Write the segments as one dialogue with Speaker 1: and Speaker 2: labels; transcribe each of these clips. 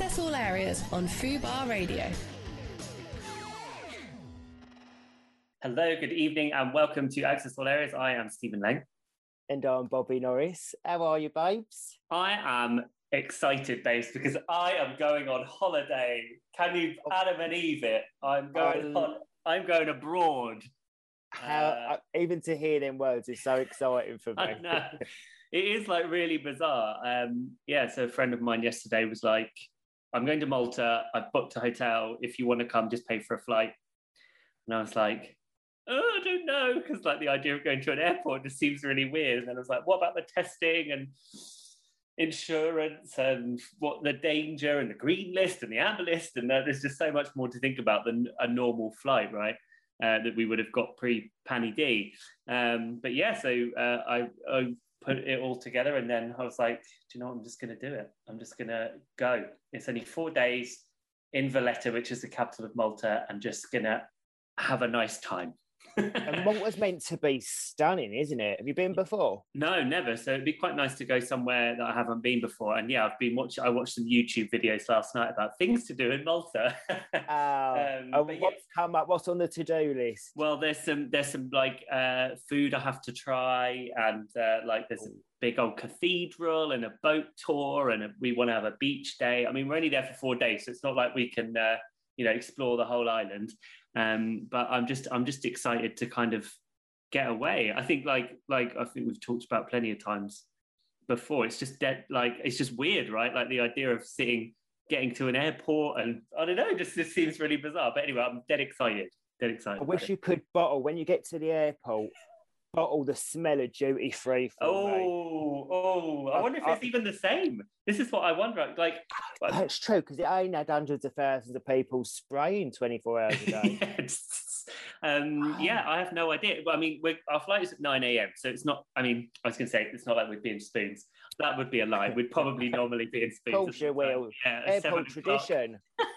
Speaker 1: Access all areas on Fubar Radio.
Speaker 2: Hello, good evening, and welcome to Access All Areas. I am Stephen Lang.
Speaker 3: And I'm Bobby Norris. How are you, babes?
Speaker 2: I am excited, babes, because I am going on holiday. Can you Adam and Eve it? I'm going
Speaker 3: Um,
Speaker 2: on, I'm going abroad.
Speaker 3: How
Speaker 2: Uh,
Speaker 3: uh, even to hear them words is so exciting for me.
Speaker 2: I know. It is like really bizarre. Um, yeah, so a friend of mine yesterday was like, I'm going to Malta. I've booked a hotel. If you want to come, just pay for a flight. And I was like, oh, I don't know. Because like the idea of going to an airport just seems really weird. And then I was like, what about the testing and insurance and what the danger and the green list and the amber list? And uh, there's just so much more to think about than a normal flight, right? Uh, that we would have got pre Panny D. Um, but yeah, so uh, I, I put it all together and then I was like, do you know what? I'm just going to do it. I'm just going to go. It's only four days in Valletta, which is the capital of Malta, I'm just going to have a nice time.
Speaker 3: And Malta's meant to be stunning, isn't it? Have you been before?
Speaker 2: No, never. So it'd be quite nice to go somewhere that I haven't been before. And yeah, I've been watching. I watched some YouTube videos last night about things to do in Malta.
Speaker 3: Oh,
Speaker 2: Um,
Speaker 3: and
Speaker 2: but yeah.
Speaker 3: what's come up? What's on the to-do list?
Speaker 2: well, there's some there's some like uh, food I have to try, and uh, like there's a big old cathedral and a boat tour, and a, we want to have a beach day. I mean, we're only there for four days, so it's not like we can uh, you know explore the whole island. Um, but I'm just I'm just excited to kind of get away. I think like like I think we've talked about plenty of times before. It's just dead like it's just weird, right? Like the idea of sitting, getting to an airport, and I don't know, just this seems really bizarre. But anyway, I'm dead excited. Dead excited.
Speaker 3: I wish you could bottle when you get to the airport. Bottle the smell of duty free me.
Speaker 2: Oh, oh! I wonder if
Speaker 3: I-
Speaker 2: it's even the same. This is what I wonder. Like, like-
Speaker 3: That's true because it ain't had hundreds of thousands of people spraying 24 hours a day.
Speaker 2: Yes. um, yeah, I have no idea. But I mean, we're, our flight is at 9 a.m. So it's not, I mean, I was going to say, it's not like we'd be in spoons. That would be a lie. We'd probably normally be in spoons.
Speaker 3: Of course
Speaker 2: at
Speaker 3: you
Speaker 2: some time.
Speaker 3: will.
Speaker 2: Yeah,
Speaker 3: Airport tradition.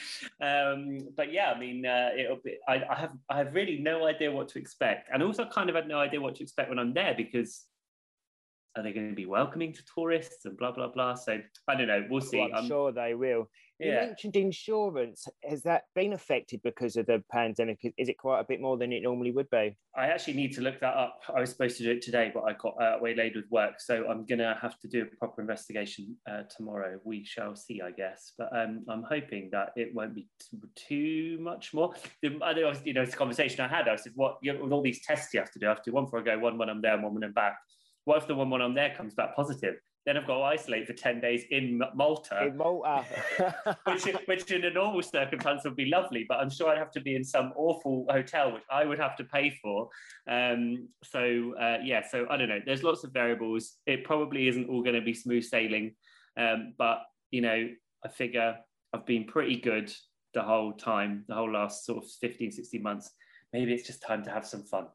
Speaker 2: um, but yeah, I mean, uh, it'll be. I, I have I have really no idea what to expect, and also kind of had no idea what to expect when I'm there because are they going to be welcoming to tourists and blah blah blah. So I don't know. We'll see.
Speaker 3: Well, I'm
Speaker 2: Um,
Speaker 3: sure they will. You
Speaker 2: yeah.
Speaker 3: mentioned insurance. Has that been affected because of the pandemic? Is it quite a bit more than it normally would be?
Speaker 2: I actually need to look that up. I was supposed to do it today, but I got uh, waylaid with work, so I'm gonna have to do a proper investigation uh, tomorrow. We shall see, I guess. But um, I'm hoping that it won't be t- too much more. The, know, you know, it's a conversation I had. I said, "What you know, with all these tests you have to do? I have to do one before I go, one when I'm there, and one when I'm back. What if the one when I'm there comes back positive? Then I've got to isolate for ten days in Malta."
Speaker 3: In Malta.
Speaker 2: which, which in a normal circumstance would be lovely, but I'm sure I'd have to be in some awful hotel, which I would have to pay for. Um, so uh, yeah, so I don't know. There's lots of variables. It probably isn't all going to be smooth sailing, um, but you know, I figure I've been pretty good the whole time, the whole last sort of 15, 16 months. Maybe it's just time to have some fun.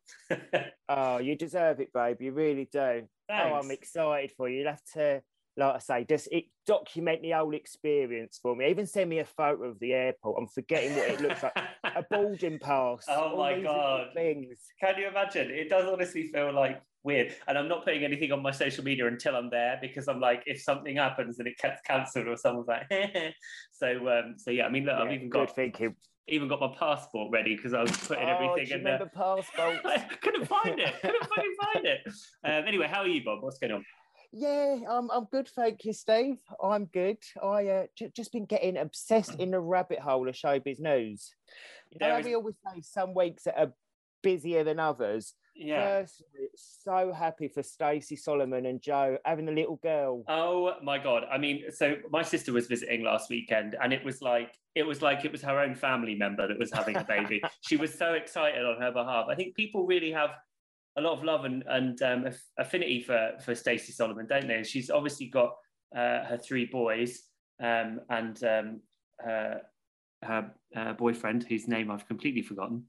Speaker 3: oh, you deserve it, babe. You really do. Oh, I'm excited for you. You'll have to, like I say, just it, document the whole experience for me. Even send me a photo of the airport. I'm forgetting what it looks like. A boarding pass.
Speaker 2: Oh my God.
Speaker 3: Things.
Speaker 2: Can you imagine? It does honestly feel like weird. And I'm not putting anything on my social media until I'm there because I'm like, if something happens and it gets cancelled or someone's like, so um, so yeah. I mean, look, I've
Speaker 3: Yeah,
Speaker 2: even
Speaker 3: good
Speaker 2: got
Speaker 3: thinking.
Speaker 2: Even got my passport ready because I was putting
Speaker 3: Oh, do
Speaker 2: everything
Speaker 3: you
Speaker 2: in
Speaker 3: remember
Speaker 2: there.
Speaker 3: passports?
Speaker 2: I couldn't find it. Couldn't fucking find it. Um, anyway, how are you, Bob? What's going on?
Speaker 3: Yeah, I'm, I'm good, thank you, Steve. I'm good. I uh, j- just been getting obsessed in the rabbit hole of showbiz news. You know,
Speaker 2: There is-
Speaker 3: we always say some weeks are busier than others.
Speaker 2: Yeah.
Speaker 3: Firstly, so happy for Stacey Solomon and Joe having a little girl.
Speaker 2: Oh my god! I mean, so my sister was visiting last weekend, and it was like it was like it was her own family member that was having a baby. she was so excited on her behalf. I think people really have a lot of love and and um, affinity for for Stacey Solomon, don't they? And she's obviously got uh, her three boys um, and um, her her uh, boyfriend, whose name I've completely forgotten.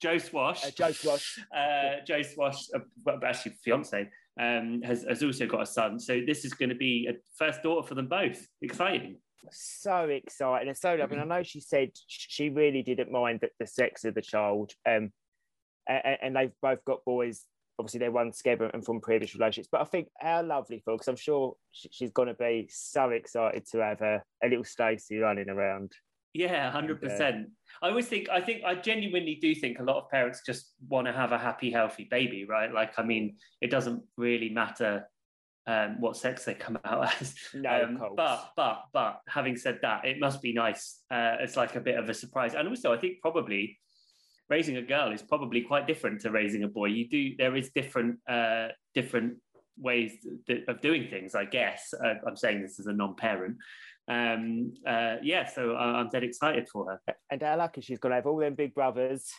Speaker 2: Joe Swash.
Speaker 3: Uh, Joe Swash.
Speaker 2: Uh, Joe Swash, uh, actually fiance, um, has, has also got a son. So this is going to be a first daughter for them both. Exciting.
Speaker 3: so exciting and so lovely. And I know she said she really didn't mind the, the sex of the child. Um, and, and they've both got boys obviously they're one together and from previous relationships. But I think how lovely for because I'm sure she's going to be so excited to have a, a little Stacey running around.
Speaker 2: Yeah, hundred percent. I always think I think I genuinely do think a lot of parents just want to have a happy, healthy baby, right? Like, I mean, it doesn't really matter um, what sex they come out as.
Speaker 3: No,
Speaker 2: um, but but but having said that, it must be nice. Uh, it's like a bit of a surprise, and also I think probably raising a girl is probably quite different to raising a boy. You do there is different uh, different ways of doing things. I guess uh, I'm saying this as a non-parent. Um, uh, yeah, so I'm dead excited for her.
Speaker 3: And how lucky she's going to have all them big brothers.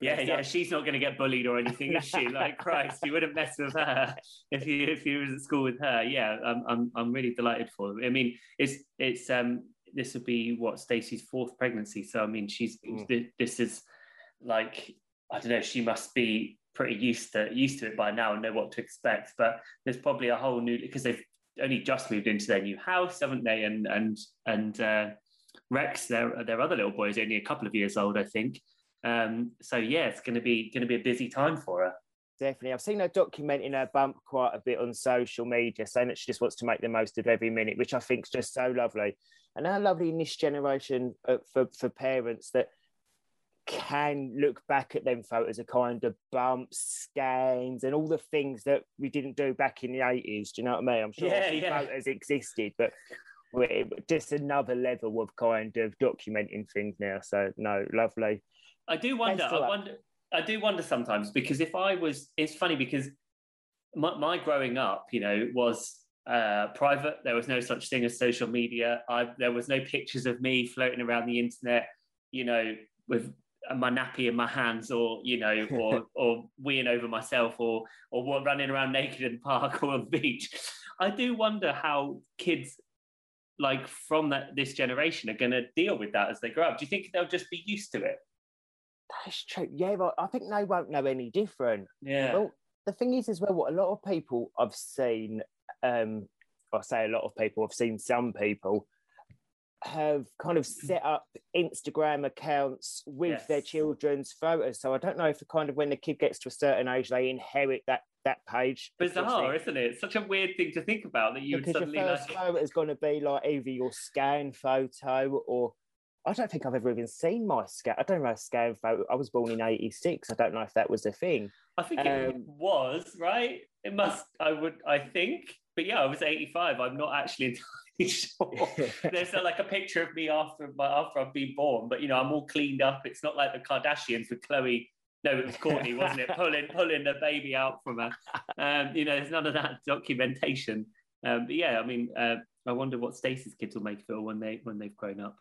Speaker 2: Yeah, yeah, she's not going to get bullied or anything, is she? Like Christ, you wouldn't mess with her if you if you was at school with her. Yeah, I'm I'm I'm really delighted for them. I mean, it's it's um this would be what Stacey's fourth pregnancy, so I mean, she's mm. this is like I don't know, she must be pretty used to used to it by now and know what to expect. But there's probably a whole new because they've only just moved into their new house, haven't they? And and and uh, Rex, their their other little boy, is only a couple of years old, I think. Um, so yeah, it's going to be going to be a busy time for her.
Speaker 3: Definitely, I've seen her documenting her bump quite a bit on social media, saying that she just wants to make the most of every minute, which I think is just so lovely. And how lovely in this generation uh, for for parents that can look back at them photos of kind of bumps, scans, and all the things that we didn't do back in the 80s. Do you know what I mean? I'm sure
Speaker 2: yeah, yeah.
Speaker 3: photos existed, but we're just another level of kind of documenting things now. So, no, lovely.
Speaker 2: I do wonder, I wonder, I do wonder sometimes because if I was, it's funny because my, my growing up, you know, was uh, private. There was no such thing as social media. I, there was no pictures of me floating around the internet, you know, with my nappy in my hands or you know or or weeing over myself or or running around naked in the park or on the beach. I do wonder how kids like from that this generation are going to deal with that as they grow up. Do you think they'll just be used to it?
Speaker 3: That's true. Yeah but i think they won't know any different.
Speaker 2: Yeah.
Speaker 3: Well the thing is as well what a lot of people i've seen um i say a lot of people i've seen some people have kind of set up Instagram accounts with yes. their children's photos. So I don't know if kind of when the kid gets to a certain age, they inherit that that page.
Speaker 2: Bizarre, isn't it? It's such a weird thing to think about that you would suddenly your first
Speaker 3: like... photo is going to be like either your scan photo or I don't think I've ever even seen my scan. I don't know a scan photo. I was born in '86. I don't know if that was a thing.
Speaker 2: I think um, it was right. It must. I would. I think. But yeah, I was 85. I'm not actually sure. There's a, like a picture of me after after I've been born, but you know, I'm all cleaned up. It's not like the Kardashians with Khloe. No, it was Kourtney, wasn't it? Pulling pulling the baby out from her. Um, you know, there's none of that documentation. Um, but yeah, I mean, uh, I wonder what Stacey's kids will make of it when they when they've grown up.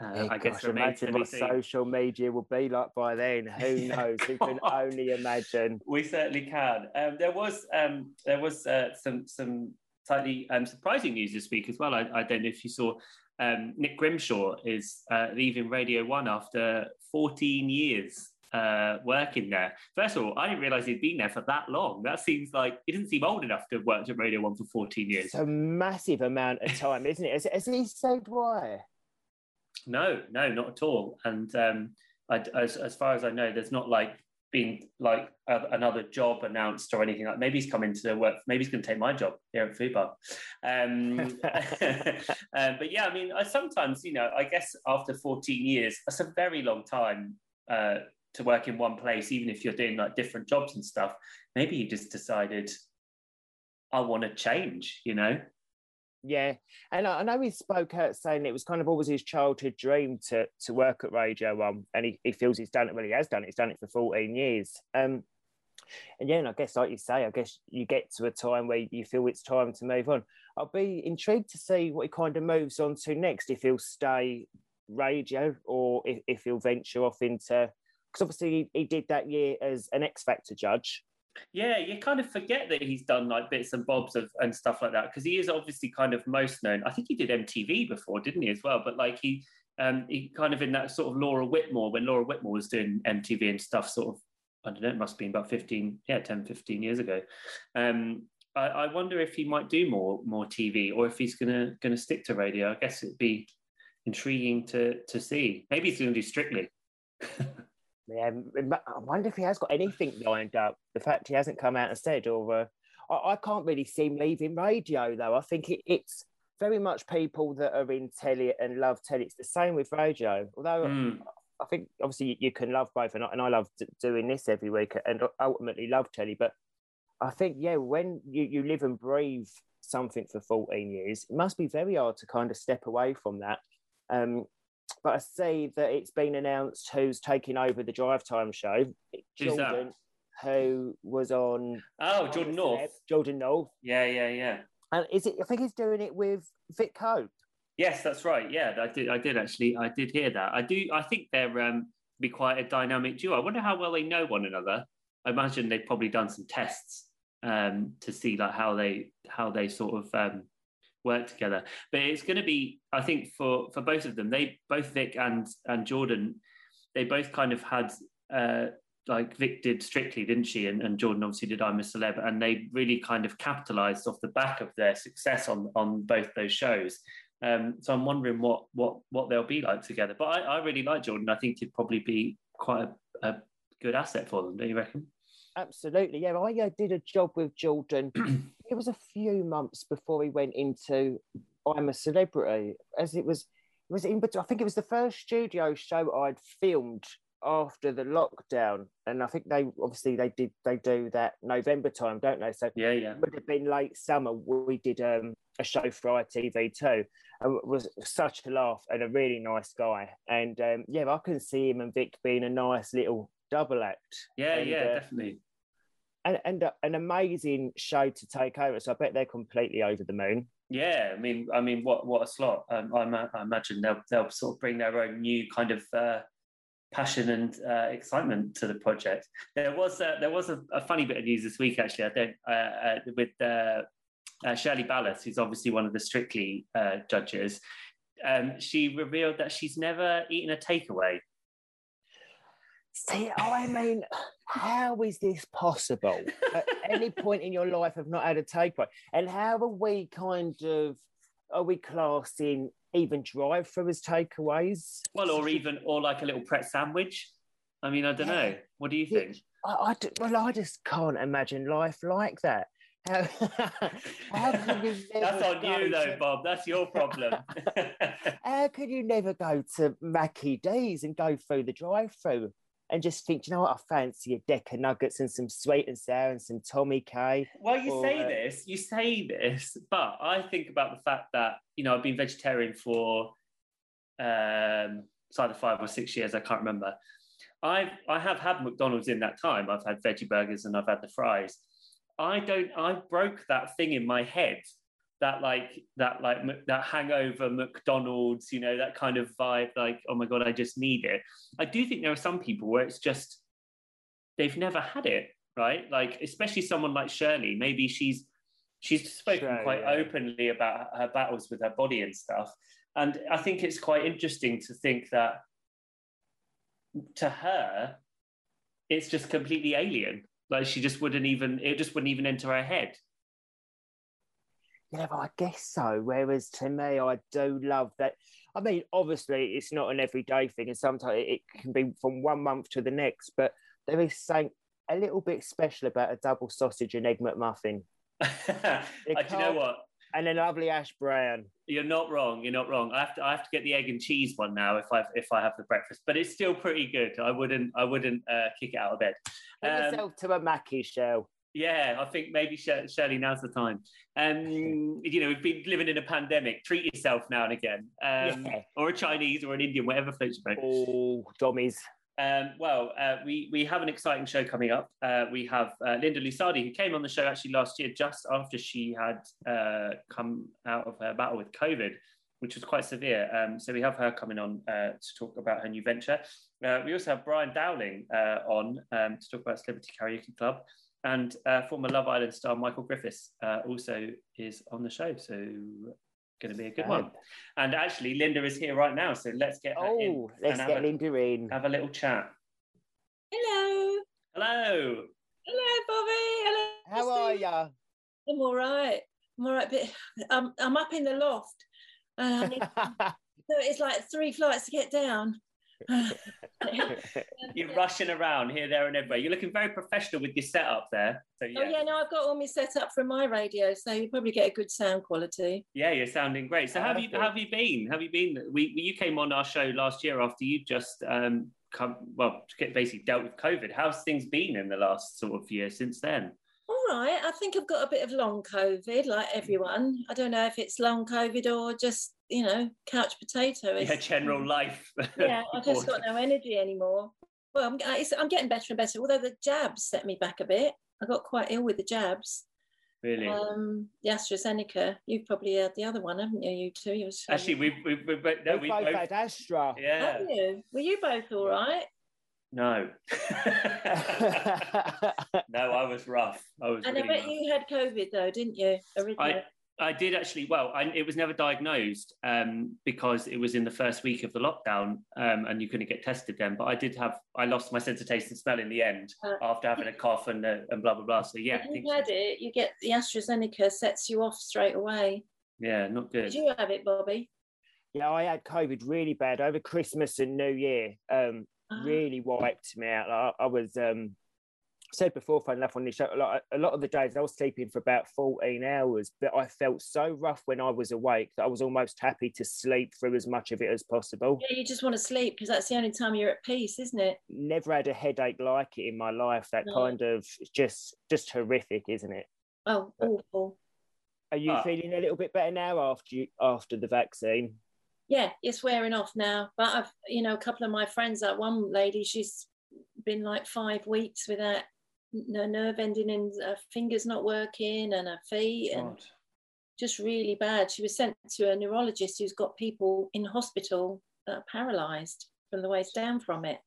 Speaker 3: Uh, hey, I guess imagine what social media will be like by then. Who knows? Who can only imagine?
Speaker 2: We certainly can. Um, there was um, there was uh, some some slightly um, surprising news this week as well. I, I don't know if you saw um, Nick Grimshaw is uh, leaving Radio One after 14 years uh, working there. First of all, I didn't realize he'd been there for that long. That seems like he didn't seem old enough to have worked at Radio One for 14 years.
Speaker 3: It's a massive amount of time, isn't it? Has, has he said why?
Speaker 2: No, no, not at all. And um, I, as, as far as I know, there's not like been like a, another job announced or anything like maybe he's coming to work maybe he's going to take my job here at Fubar. Um, um, but yeah I mean I sometimes you know I guess after 14 years that's a very long time uh, to work in one place even if you're doing like different jobs and stuff. Maybe he just decided I want to change you know
Speaker 3: yeah, and I, I know he spoke out saying it was kind of always his childhood dream to to work at Radio One, and he, he feels he's done it. Well, he has done it. He's done it for fourteen years. Um, and yeah, and I guess like you say, I guess you get to a time where you feel it's time to move on. I'll be intrigued to see what he kind of moves on to next. If he'll stay radio or if, if he'll venture off into because obviously he, he did that year as an X Factor judge.
Speaker 2: Yeah, you kind of forget that he's done like bits and bobs of and stuff like that because he is obviously kind of most known. I think he did MTV before, didn't he, as well? But like he, um, he kind of in that sort of Laura Whitmore when Laura Whitmore was doing MTV and stuff. Sort of, I don't know, it must have been about fifteen, yeah, 10, 15 years ago. Um, I, I wonder if he might do more more TV or if he's gonna gonna stick to radio. I guess it'd be intriguing to to see. Maybe he's to do Strictly.
Speaker 3: Yeah, I wonder if he has got anything lined up. The fact he hasn't come out and said, or uh, I, I, can't really see him leaving radio though. I think it, it's very much people that are in telly and love telly. It's the same with radio. Although mm. I think obviously you can love both, and I, and I love doing this every week and ultimately love telly. But I think yeah, when you, you live and breathe something for 14 years, it must be very hard to kind of step away from that. Um, but I see that it's been announced who's taking over the drive time show.
Speaker 2: Jordan,
Speaker 3: who was on.
Speaker 2: Oh, Jordan North.
Speaker 3: Jordan North.
Speaker 2: Yeah, yeah, yeah.
Speaker 3: And is it? I think he's doing it with Vick Hope.
Speaker 2: Yes, that's right. Yeah, I did. I did actually. I did hear that. I do. I think they're um, be quite a dynamic duo. I wonder how well they know one another. I imagine they've probably done some tests um, to see like how they how they sort of um, work together. But it's going to be, I think, for for both of them, they both Vick and and Jordan, they both kind of had. Uh, like Vick did Strictly, didn't she? And, and Jordan obviously did I'm a Celeb, and they really kind of capitalised off the back of their success on on both those shows. Um, so I'm wondering what what what they'll be like together. But I, I really like Jordan. I think he'd probably be quite a, a good asset for them. Don't you reckon?
Speaker 3: Absolutely, yeah. I uh, did a job with Jordan. it was a few months before we went into I'm a Celebrity, as it was. It was in between. I think it was the first studio show I'd filmed after the lockdown, and I think they obviously they did they do that November time, don't they? So
Speaker 2: yeah, yeah,
Speaker 3: would have been late summer. We did um, a show for ITV too. And it was such a laugh and a really nice guy. And um, yeah, I can see him and Vick being a nice little double act.
Speaker 2: Yeah,
Speaker 3: and,
Speaker 2: yeah, uh, definitely.
Speaker 3: And, and uh, an amazing show to take over. So I bet they're completely over the moon.
Speaker 2: Yeah, I mean, I mean, what what a slot! Um, I, I, imagine they'll they'll sort of bring their own new kind of uh, passion and uh, excitement to the project. There was uh, there was a, a, funny bit of news this week actually. I don't uh, uh with uh, uh, Shirley Ballas, who's obviously one of the Strictly judges. Um, she revealed that she's never eaten a takeaway.
Speaker 3: See, I mean, how is this possible? At any point in your life, have not had a takeaway, and how are we kind of are we classing even drive through as takeaways.
Speaker 2: Well, or even or like a little Pret sandwich. I mean, I don't yeah. know. What do you think?
Speaker 3: I, I do, well, I just can't imagine life like that. How,
Speaker 2: how That's on you, though, to... Bob. That's your problem.
Speaker 3: how could you never go to Mackie D's and go through the drive-through? And just think, you know what, I fancy a deck of nuggets and some sweet and sour and some Tommy K.
Speaker 2: Well, you or, say uh, this, you say this, but I think about the fact that, you know, I've been vegetarian for um, it's either five or six years, I can't remember. I've I have had McDonald's in that time. I've had veggie burgers and I've had the fries. I don't I broke that thing in my head that like that like that hangover McDonald's, you know, that kind of vibe. Like, oh my god, I just need it. I do think there are some people where it's just they've never had it, right? Like, especially someone like Shirley. Maybe she's she's spoken sure, quite yeah. openly about her battles with her body and stuff. And I think it's quite interesting to think that to her, it's just completely alien. Like she just wouldn't even it just wouldn't even enter her head
Speaker 3: yeah, I guess so. Whereas to me, I do love that. I mean, obviously, it's not an everyday thing, and sometimes it can be from one month to the next. But there is something a little bit special about a double sausage and egg McMuffin.
Speaker 2: do you know what?
Speaker 3: And a lovely ash brown.
Speaker 2: You're not wrong. You're not wrong. I have to. I have to get the egg and cheese one now if I if I have the breakfast. But it's still pretty good. I wouldn't. I wouldn't uh, kick it out of bed.
Speaker 3: Put um, yourself to a Mackie show.
Speaker 2: Yeah, I think maybe Shirley, now's the time. Um, you know, we've been living in a pandemic. Treat yourself now and again, um, yeah. or a Chinese or an Indian, whatever floats your boat.
Speaker 3: Oh, dummies.
Speaker 2: Um, well, uh, we we have an exciting show coming up. Uh, we have uh, Linda Lusardi, who came on the show actually last year, just after she had uh, come out of her battle with COVID, which was quite severe. Um, so we have her coming on uh, to talk about her new venture. Uh, we also have Brian Dowling on um, to talk about Celebrity Karaoke Club. And uh, former Love Island star Michael Griffiths uh, also is on the show. So going to be a good one. And actually, Linda is here right now. So let's get
Speaker 3: oh,
Speaker 2: in.
Speaker 3: let's get a, Linda in.
Speaker 2: Have a little chat.
Speaker 4: Hello.
Speaker 2: Hello.
Speaker 4: Hello, Bobby. Hello.
Speaker 3: How are you?
Speaker 4: I'm all right. I'm all right. But I'm, I'm up in the loft. so it's like three flights to get down.
Speaker 2: You're rushing around here, there, and everywhere. You're looking very professional with your setup there. So yeah,
Speaker 4: Oh yeah, no, I've got all my set up from my radio, so you probably get a good sound quality.
Speaker 2: yeah, you're sounding great. So have you
Speaker 3: Perfect.
Speaker 2: have you been? Have you been? We you came on our show last year after you just um come well get basically dealt with COVID. How's things been in the last sort of year since then?
Speaker 4: All right, I think I've got a bit of long COVID, like everyone. I don't know if it's long COVID or just you know couch potato.
Speaker 2: Yeah,
Speaker 4: It's-
Speaker 2: general life.
Speaker 4: yeah, I just got no energy anymore. Well, I'm, it's- I'm getting better and better. Although the jabs set me back a bit. I got quite ill with the jabs.
Speaker 2: really.
Speaker 4: Um, the AstraZeneca. You've probably had the other one, haven't you? You two. You was
Speaker 2: Actually, we we we we no,
Speaker 3: we
Speaker 2: we
Speaker 3: both
Speaker 2: both
Speaker 3: had Astra.
Speaker 2: yeah
Speaker 4: Have you? Were you both all right?
Speaker 2: no. no, I was rough. I was.
Speaker 4: And I bet
Speaker 2: rough.
Speaker 4: you had COVID though, didn't you? Originally.
Speaker 2: I did actually. Well, I, it was never diagnosed um, because it was in the first week of the lockdown, um, and you couldn't get tested then. But I did have. I lost my sense of taste and smell in the end
Speaker 4: Uh,
Speaker 2: after having a cough and uh, and blah blah blah. So yeah, I
Speaker 4: if
Speaker 2: think
Speaker 4: you
Speaker 2: so.
Speaker 4: had it, you get the AstraZeneca sets you off straight away.
Speaker 2: yeah, not good.
Speaker 4: Did you have it, Bobby?
Speaker 3: Yeah, I had COVID really bad over Christmas and New Year. Um,
Speaker 4: Ah.
Speaker 3: really wiped me out. I, I was um said before, fun enough on this show, a lot, a lot of the days I was sleeping for about 14 hours, but I felt so rough when I was awake that I was almost happy to sleep through as much of it as possible.
Speaker 4: Yeah, you just want to sleep because that's the only time you're at peace, isn't it?
Speaker 3: Never had a headache like it in my life. That
Speaker 4: No.
Speaker 3: kind of just just horrific, isn't it?
Speaker 4: Oh, awful.
Speaker 3: Are you
Speaker 2: Ah.
Speaker 3: feeling a little bit better now after you after the vaccine?
Speaker 4: Yeah, it's wearing off now. But I've, you know, a couple of my friends, that one lady, she's been like five weeks without no nerve ending in her fingers not working and her feet and
Speaker 2: God.
Speaker 4: just really bad. She was sent to a neurologist who's got people in hospital that are paralyzed from the waist down from it.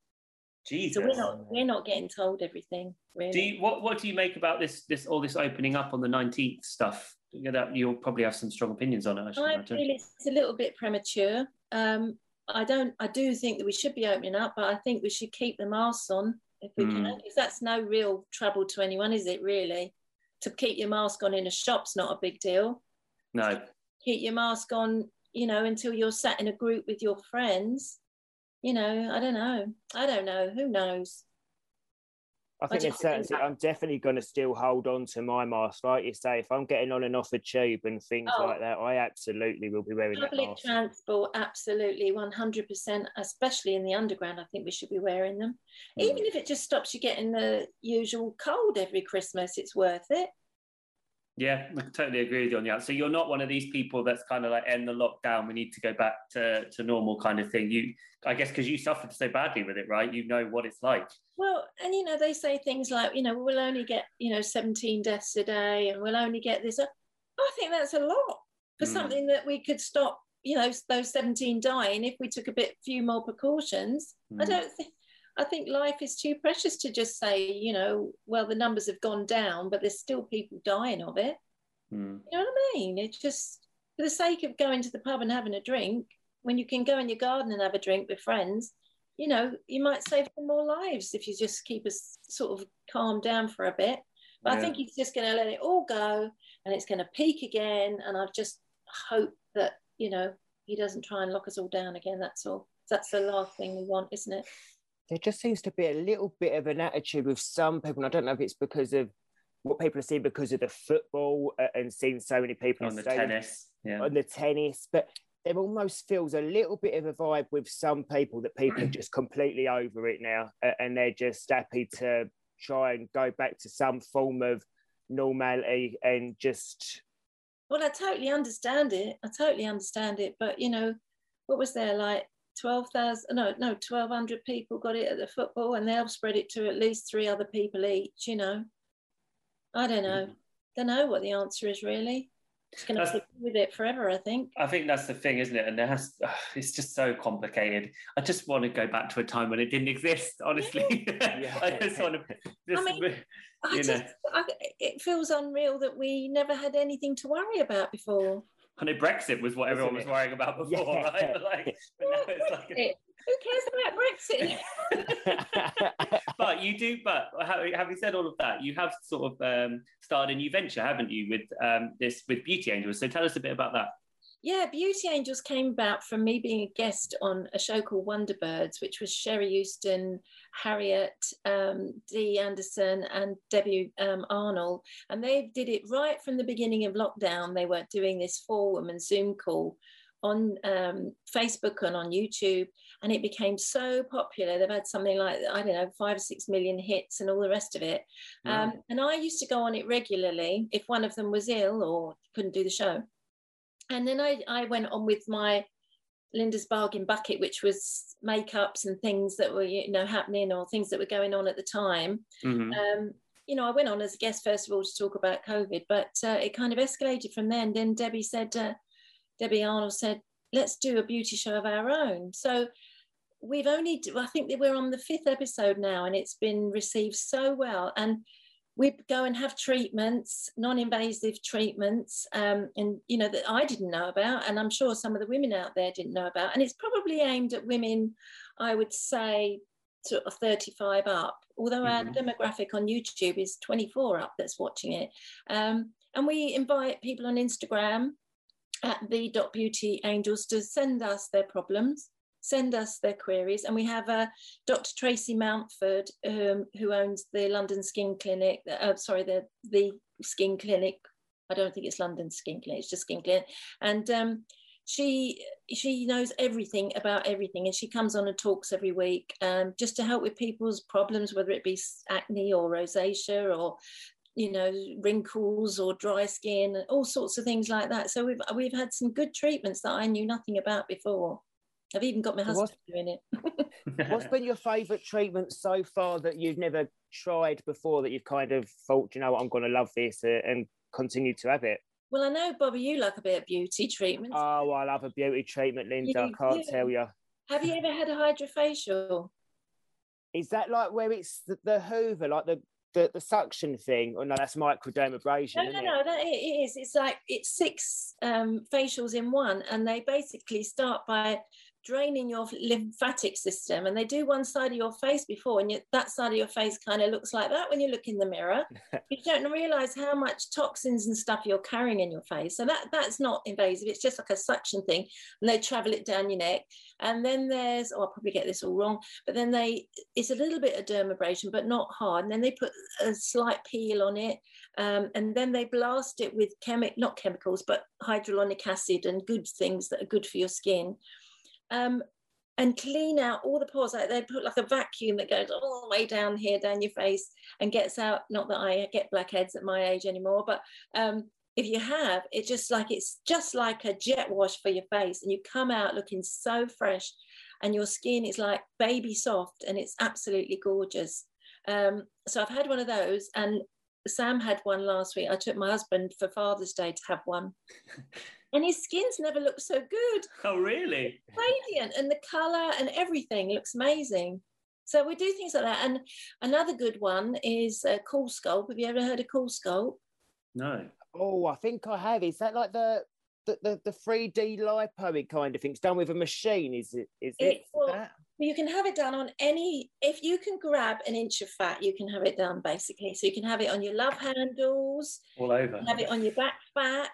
Speaker 2: Jesus.
Speaker 4: So we're not we're not getting told everything really.
Speaker 2: Do you, what what do you make about this this all this opening up on the nineteenth stuff? You know, that you'll probably have some strong opinions on it. I
Speaker 4: I feel it's a little bit premature. Um, I don't. I do think that we should be opening up, but I think we should keep the masks on if we
Speaker 2: Mm.
Speaker 4: can. Because that's no real trouble to anyone, is it? Really, to keep your mask on in a shop's not a big deal.
Speaker 2: No,
Speaker 4: Keep your mask on, you know, until you're sat in a group with your friends. You know, I don't know. I don't know. Who knows?
Speaker 3: I think
Speaker 4: just
Speaker 3: there's certain.
Speaker 4: think-
Speaker 3: I'm definitely going to still hold on to my mask, like you say. If I'm getting on and off a tube and things
Speaker 4: Oh.
Speaker 3: like that, I absolutely will be wearing that
Speaker 4: Public
Speaker 3: mask.
Speaker 4: transport, absolutely, 100%, especially in the underground. I think we should be wearing them.
Speaker 2: Hmm.
Speaker 4: Even if it just stops you getting the usual cold every Christmas, it's worth it.
Speaker 2: Yeah, I totally agree with you on that. So you're not one of these people that's kind of like end the lockdown. We need to go back to, to normal kind of thing. You, I guess, because you suffered so badly with it, right? You know what it's like.
Speaker 4: Well, and you know, they say things like, you know, we'll only get, you know, 17 deaths a day and we'll only get this. I think that's a lot for
Speaker 2: Mm.
Speaker 4: something that we could stop, you know, those 17 dying if we took a bit few more precautions. I
Speaker 2: Mm.
Speaker 4: don't think. I think life is too precious to just say, you know, well, the numbers have gone down, but there's still people dying of it.
Speaker 2: Mm.
Speaker 4: You know what I mean? It's just for the sake of going to the pub and having a drink, when you can go in your garden and have a drink with friends, you know, you might save some more lives if you just keep us sort of calm down for a bit. But I think he's just going to let it all go and it's going to peak again. And I just hope that, you know, he doesn't try and lock us all down again. That's all. That's the last thing we want, isn't it?
Speaker 3: There just seems to be a little bit of an attitude with some people. And I don't know if it's because of what people are seeing because of the football uh, and seeing so many people
Speaker 2: On the
Speaker 3: stadium,
Speaker 2: tennis, yeah.
Speaker 3: on the tennis, but there almost feels a little bit of a vibe with some people that people are just completely over it now, and they're just happy to try and go back to some form of normality and just
Speaker 4: Well, I totally understand it. I totally understand it. But, you know, what was there like 12,000? No, no, 1,200 people got it at the football and they'll spread it to at least three other people each, you know. I don't know. Mm-hmm. Don't know what the answer is really. Just going to stick with it forever, I think.
Speaker 2: I think that's the thing, isn't it? And there has, it's just so complicated. I just want to go back to a time when it didn't exist. Honestly,
Speaker 3: Yeah.
Speaker 2: I just want to. Just,
Speaker 4: mean, I
Speaker 2: You
Speaker 4: just,
Speaker 2: know.
Speaker 4: I, it feels unreal that we never had anything to worry about before.
Speaker 2: I know Brexit was what everyone was worrying about before,
Speaker 3: Yeah.
Speaker 2: right? But, like, but now it's like.
Speaker 4: Brexit. Who cares about Brexit?
Speaker 2: but you do. But having said all of that, you have sort of um, started a new venture, haven't you, with um, this with Beauty Angels? So tell us a bit about that.
Speaker 4: Yeah, Beauty Angels came about from me being a guest on a show called Wonderbirds, which was Sherrie Hewson, Harriet, um, Dee Anderson, and Debbie um, Arnold. And they did it right from the beginning of lockdown. They were doing this four woman Zoom call on um, Facebook and on YouTube, and it became so popular. They've had something like I don't know five or six million hits and all the rest of it. Um, and I used to go on it regularly if one of them was ill or couldn't do the show and then I, I went on with my Linda's bargain bucket, which was makeups and things that were you know happening or things that were going on at the time.
Speaker 2: Mhm.
Speaker 4: Um, you know, I went on as a guest first of all to talk about COVID, but uh, it kind of escalated from there. And then Debbie said, uh, Debbie Arnold said, "Let's do a beauty show of our own." So we've only, I think that we're on the fifth episode now, and it's been received so well. And we go and have treatments, non-invasive treatments, um, and you know that I didn't know about, and I'm sure some of the women out there didn't know about. And it's probably aimed at women, I would say, sort of 35 up. Although our
Speaker 2: Mhm.
Speaker 4: demographic on YouTube is 24 up that's watching it, um, and we invite people on Instagram at the dot beauty angels to send us their problems send us their queries. And we have uh, dr tracy mountford um, who owns the london skin clinic uh, sorry the the skin clinic. I don't think it's london skin clinic it's just skin clinic. And um, she she knows everything about everything and she comes on and talks every week um, just to help with people's problems whether it be acne or rosacea or you know wrinkles or dry skin all sorts of things like that. So we've we've had some good treatments that i knew nothing about before i've even got my husband doing it
Speaker 3: What's been your favourite treatment so far that you've never tried before that you've kind of thought, you know what, I'm going to love this uh, and continue to have it?
Speaker 4: well i know bobby you like a bit of beauty treatment
Speaker 3: Oh, I love a beauty treatment, Linda. I can't
Speaker 4: do.
Speaker 3: tell you.
Speaker 4: have you ever had a hydrofacial
Speaker 3: Is that like where it's the, the Hoover, like the, the the suction thing? Or no, that's microdermabrasion.
Speaker 4: No,
Speaker 3: isn't
Speaker 4: no,
Speaker 3: it?
Speaker 4: that it is. It's like it's six um, facials in one, and they basically start by draining your lymphatic system, and they do one side of your face before, and you, that side of your face kind of looks like that when you look in the mirror. you don't realize how much toxins and stuff you're carrying in your face. So that that's not invasive. It's just like a suction thing, and they travel it down your neck. And then there's, oh, I'll probably get this all wrong, but then they it's a little bit of dermabrasion, but not hard. And then they put a slight peel on it um, and then they blast it with chemic not chemicals but hydrolonic acid and good things that are good for your skin um, and clean out all the pores like they put like a vacuum that goes all the way down here down your face and gets out not that i get blackheads at my age anymore but um, if you have it's just like it's just like a jet wash for your face and you come out looking so fresh and your skin is like baby soft and it's absolutely gorgeous um, so i've had one of those and Sam had one last week. I took my husband for Father's Day to have one. and his skin's never looked so good.
Speaker 2: oh, really?
Speaker 4: Radiant. And the colour and everything looks amazing. So we do things like that. And another good one is uh, Cool Sculpt. Have you ever heard of Cool Sculpt?
Speaker 2: No.
Speaker 3: Oh, I think I have. Is that like the the the, the 3D lipo kind of thing? It's done with a machine, is it? Is it?
Speaker 4: It will-
Speaker 3: that?
Speaker 4: You can have it done on any, if you can grab an inch of fat, you can have it done basically. So you can have it on your love handles,
Speaker 2: All over.
Speaker 4: have it on your back fat.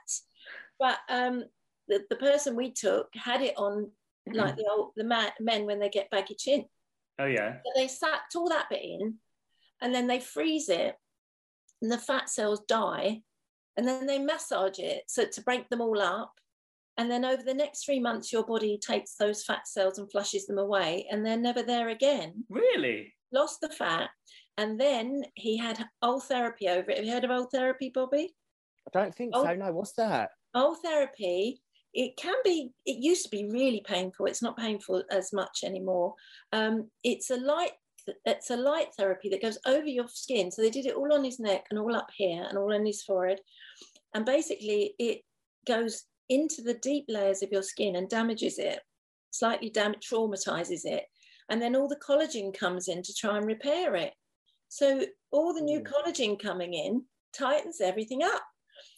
Speaker 4: But um, the, the person we took had it on like the old the ma- men when they get baggy chin.
Speaker 2: Oh, yeah.
Speaker 4: So they sucked all that bit in, and then they freeze it, and the fat cells die, and then they massage it so to break them all up. And then over the next three months, your body takes those fat cells and flushes them away, and they're never there again.
Speaker 2: Really?
Speaker 4: Lost the fat, and then he had Ultherapy over it. Have you heard of Ultherapy, Bobby?
Speaker 3: I don't think
Speaker 4: Oh.
Speaker 3: so. No, what's that?
Speaker 4: Old therapy it can be it used to be really painful. It's not painful as much anymore. Um, it's a light it's a light therapy that goes over your skin. So they did it all on his neck and all up here and all on his forehead. And basically it goes into the deep layers of your skin and damages it slightly dam- traumatizes it. And then all the collagen comes in to try and repair it. So all the new
Speaker 3: Mm.
Speaker 4: collagen coming in tightens everything up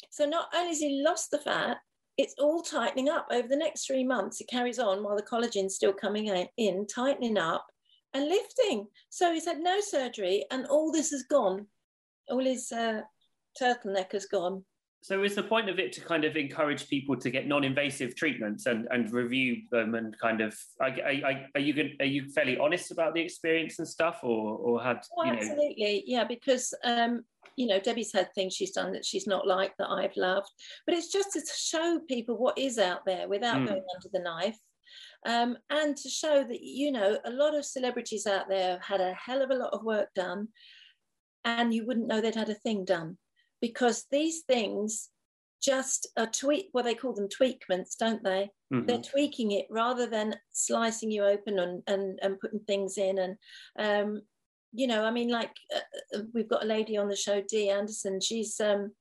Speaker 4: so not only has he lost the fat, it's all tightening up over the next three months. It carries on while the collagen's still coming in, in, tightening up and lifting. So he's had no surgery, and all this is gone. All his uh, turtleneck has gone.
Speaker 2: So is the point of it to kind of encourage people to get non-invasive treatments and, and review them and kind of are, you good, are you fairly honest about the experience and stuff or or had
Speaker 4: oh,
Speaker 2: you know...
Speaker 4: absolutely. Yeah because um you know debbie's had things she's done that she's not liked that i've loved but it's just to show people what is out there without mm. going under the knife um, and to show that you know a lot of celebrities out there have had a hell of a lot of work done and you wouldn't know they'd had a thing done because these things just a tweak well they call them tweakments don't they? Mm-hmm. they're tweaking it rather than slicing you open and and, and putting things in. And um, you know i mean like uh, uh, we've got a lady on the show dee anderson. She's um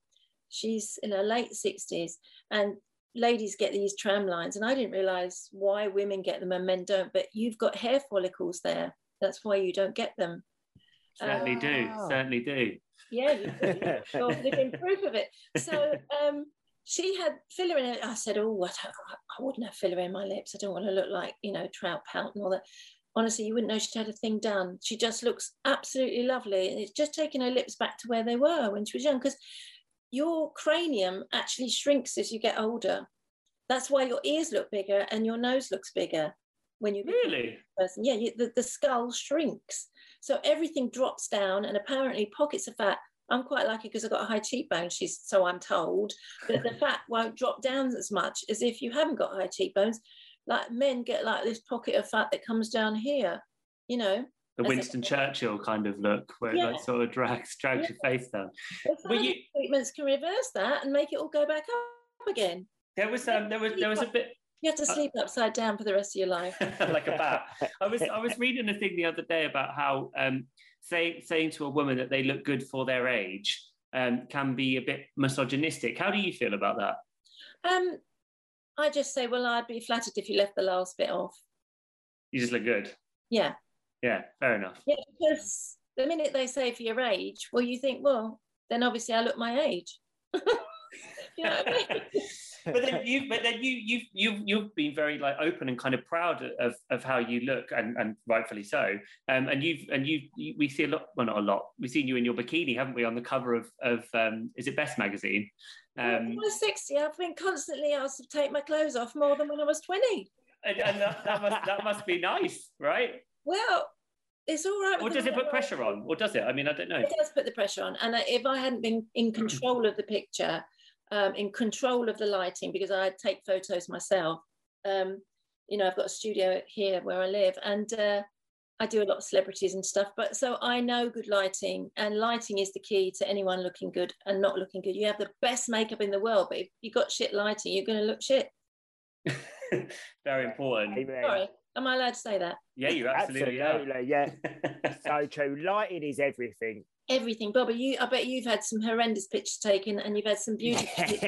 Speaker 4: she's in her late 60s and ladies get these tram lines. And i didn't realize why women get them and men don't but you've got hair follicles there. That's why you don't get them.
Speaker 2: Certainly uh, do. Ah. certainly do
Speaker 4: yeah, you're living proof of it. So um, she had filler in it. I said, oh, I, I wouldn't have filler in my lips. I don't want to look like, you know, trout pout and all that. Honestly, you wouldn't know she'd had a thing done. She just looks absolutely lovely. And it's just taking her lips back to where they were when she was young because your cranium actually shrinks as you get older. That's why your ears look bigger and your nose looks bigger when you
Speaker 2: really
Speaker 4: person. Yeah, you, the, the skull shrinks. So everything drops down, and apparently pockets of fat. I'm quite lucky because I've got a high cheekbone. She's so I'm told, but the fat won't drop down as much as if you haven't got high cheekbones. Like men get like this pocket of fat that comes down here, you know.
Speaker 2: The Winston Churchill kind of look, where yeah. it like sort of drags drags yeah. your face down.
Speaker 4: Well, you... treatments can reverse that and make it all go back up again.
Speaker 2: There was um, there was there was a bit
Speaker 4: you have to uh, sleep upside down for the rest of your life,
Speaker 2: like a bat. I was I was reading a thing the other day about how um, say, saying to a woman that they look good for their age um, can be a bit misogynistic. How do you feel about that?
Speaker 4: Um, I just say, well, I'd be flattered if you left the last bit off.
Speaker 2: You just look good.
Speaker 4: Yeah.
Speaker 2: Yeah, fair enough.
Speaker 4: Yeah, because the minute they say for your age, well, you think, well, then obviously I look my age. you know what I mean?
Speaker 2: But then you but then you you've you've you've been very like open and kind of proud of of how you look and and rightfully so um and you've and you we see a lot well not a lot we've seen you in your bikini haven't we on the cover of of um is it best magazine
Speaker 4: um when I was 60 I've been constantly asked to take my clothes off more than when I was 20
Speaker 2: and, and that, that must that must be nice right
Speaker 4: well it's all right.
Speaker 2: Or does it put pressure on? Or does it? I mean, I don't know.
Speaker 4: It does put the pressure on. And if I hadn't been in control of the picture, um, in control of the lighting because I take photos myself. Um, you know, I've got a studio here where I live, and uh, I do a lot of celebrities and stuff. But so I know good lighting, and lighting is the key to anyone looking good and not looking good. You have the best makeup in the world, but if you got shit lighting, you're going to look shit.
Speaker 2: Very important.
Speaker 4: Sorry, am I allowed to say that?
Speaker 2: Yeah, you absolutely, absolutely
Speaker 3: are. Yeah, so true. Lighting is everything
Speaker 4: everything. Bobby, you I bet you've had some horrendous pictures taken and you've had some beautiful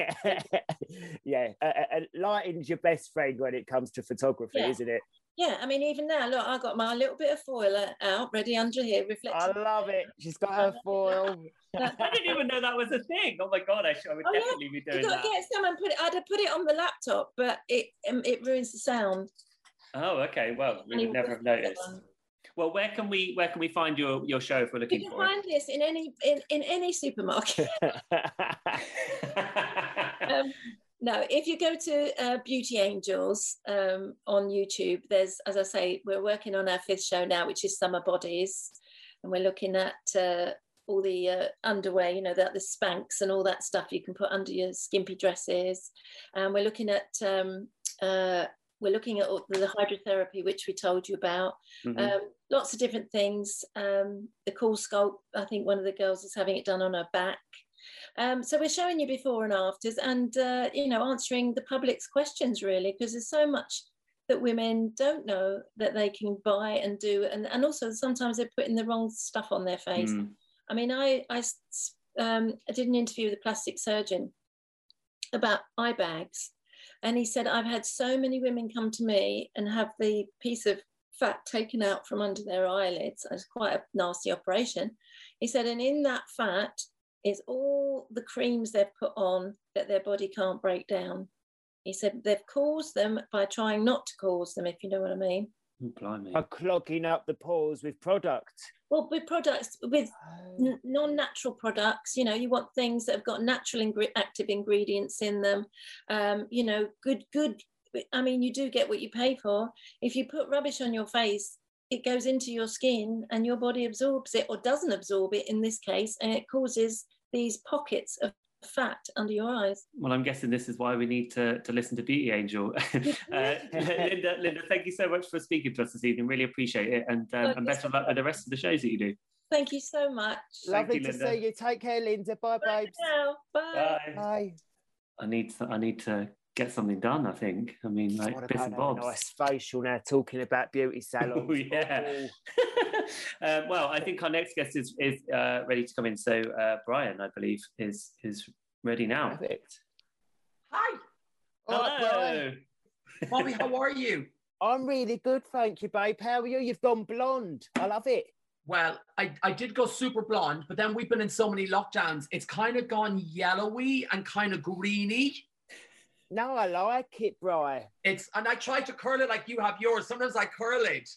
Speaker 3: Yeah, uh, uh, lighting's your best friend when it comes to photography, yeah. isn't it?
Speaker 4: Yeah, I mean, even now, look, I got my little bit of foil out ready under here, reflecting.
Speaker 3: I love it. She's got her foil.
Speaker 2: I didn't even know that was a thing. Oh my god, I, should, I would oh, definitely yeah. be doing you got
Speaker 4: to Get someone put it. I'd have put it on the laptop, but it um, it ruins the sound.
Speaker 2: Oh, okay. Well, we would never have noticed. Well, where can we where can we find your your show if we're looking
Speaker 4: you
Speaker 2: can
Speaker 4: for find it? this in any in, in any supermarket. um, no, if you go to uh, Beauty Angels um, on YouTube, there's, as I say, we're working on our fifth show now, which is Summer Bodies, and we're looking at uh, all the uh, underwear, you know, the, the Spanx and all that stuff you can put under your skimpy dresses. And we're looking at um, uh, we're looking at the hydrotherapy, which we told you about. Mm-hmm. Um, lots of different things. Um, the cool sculpt, I think one of the girls is having it done on her back. Um, so we're showing you before and afters, and uh, you know, answering the public's questions really, because there's so much that women don't know that they can buy and do, and and also sometimes they're putting the wrong stuff on their face. Mm. I mean, I I, um, I did an interview with a plastic surgeon about eye bags and he said, I've had so many women come to me and have the piece of fat taken out from under their eyelids. It's quite a nasty operation. He said, and in that fat is all the creams they've put on that their body can't break down. He said they've caused them by trying not to cause them, if you know what I mean.
Speaker 2: Oh, blimey.
Speaker 3: by clogging up the pores with product.
Speaker 4: Well, with products, with n- non-natural products, you know, you want things that have got natural ingre- active ingredients in them. Um, you know, good, good. I mean, you do get what you pay for. If you put rubbish on your face, it goes into your skin and your body absorbs it or doesn't absorb it in this case, and it causes these pockets of fat under your eyes.
Speaker 2: Well, I'm guessing this is why we need to, to listen to Beauty Angel. uh, Linda, Linda, thank you so much for speaking to us this evening. Really appreciate it. And, um, and best of luck with the rest of the shows that you do.
Speaker 4: Thank you so much.
Speaker 3: Lovely
Speaker 2: you,
Speaker 3: to see you. Take care, Linda. Bye,
Speaker 4: Bye
Speaker 3: babes.
Speaker 4: now. Bye.
Speaker 3: Bye.
Speaker 2: I need to, I need to get something done, I think. I mean, like
Speaker 3: What
Speaker 2: bits
Speaker 3: about
Speaker 2: and
Speaker 3: a
Speaker 2: bobs.
Speaker 3: nice facial now, talking about beauty salons.
Speaker 2: Oh, yeah. um, well, I think our next guest is, is uh, ready to come in. So uh, Brian, I believe, is is ready now.
Speaker 3: Perfect.
Speaker 5: Hi,
Speaker 3: All right, Brian.
Speaker 2: Hello.
Speaker 5: Bobby. How are you?
Speaker 3: I'm really good, thank you, babe. How are you? You've gone blonde. I love it.
Speaker 5: Well, I, I did go super blonde, but then we've been in so many lockdowns. It's kind of gone yellowy and kind of greeny.
Speaker 3: No, I like it, Brian.
Speaker 5: It's and I try to curl it like you have yours. Sometimes I curl it,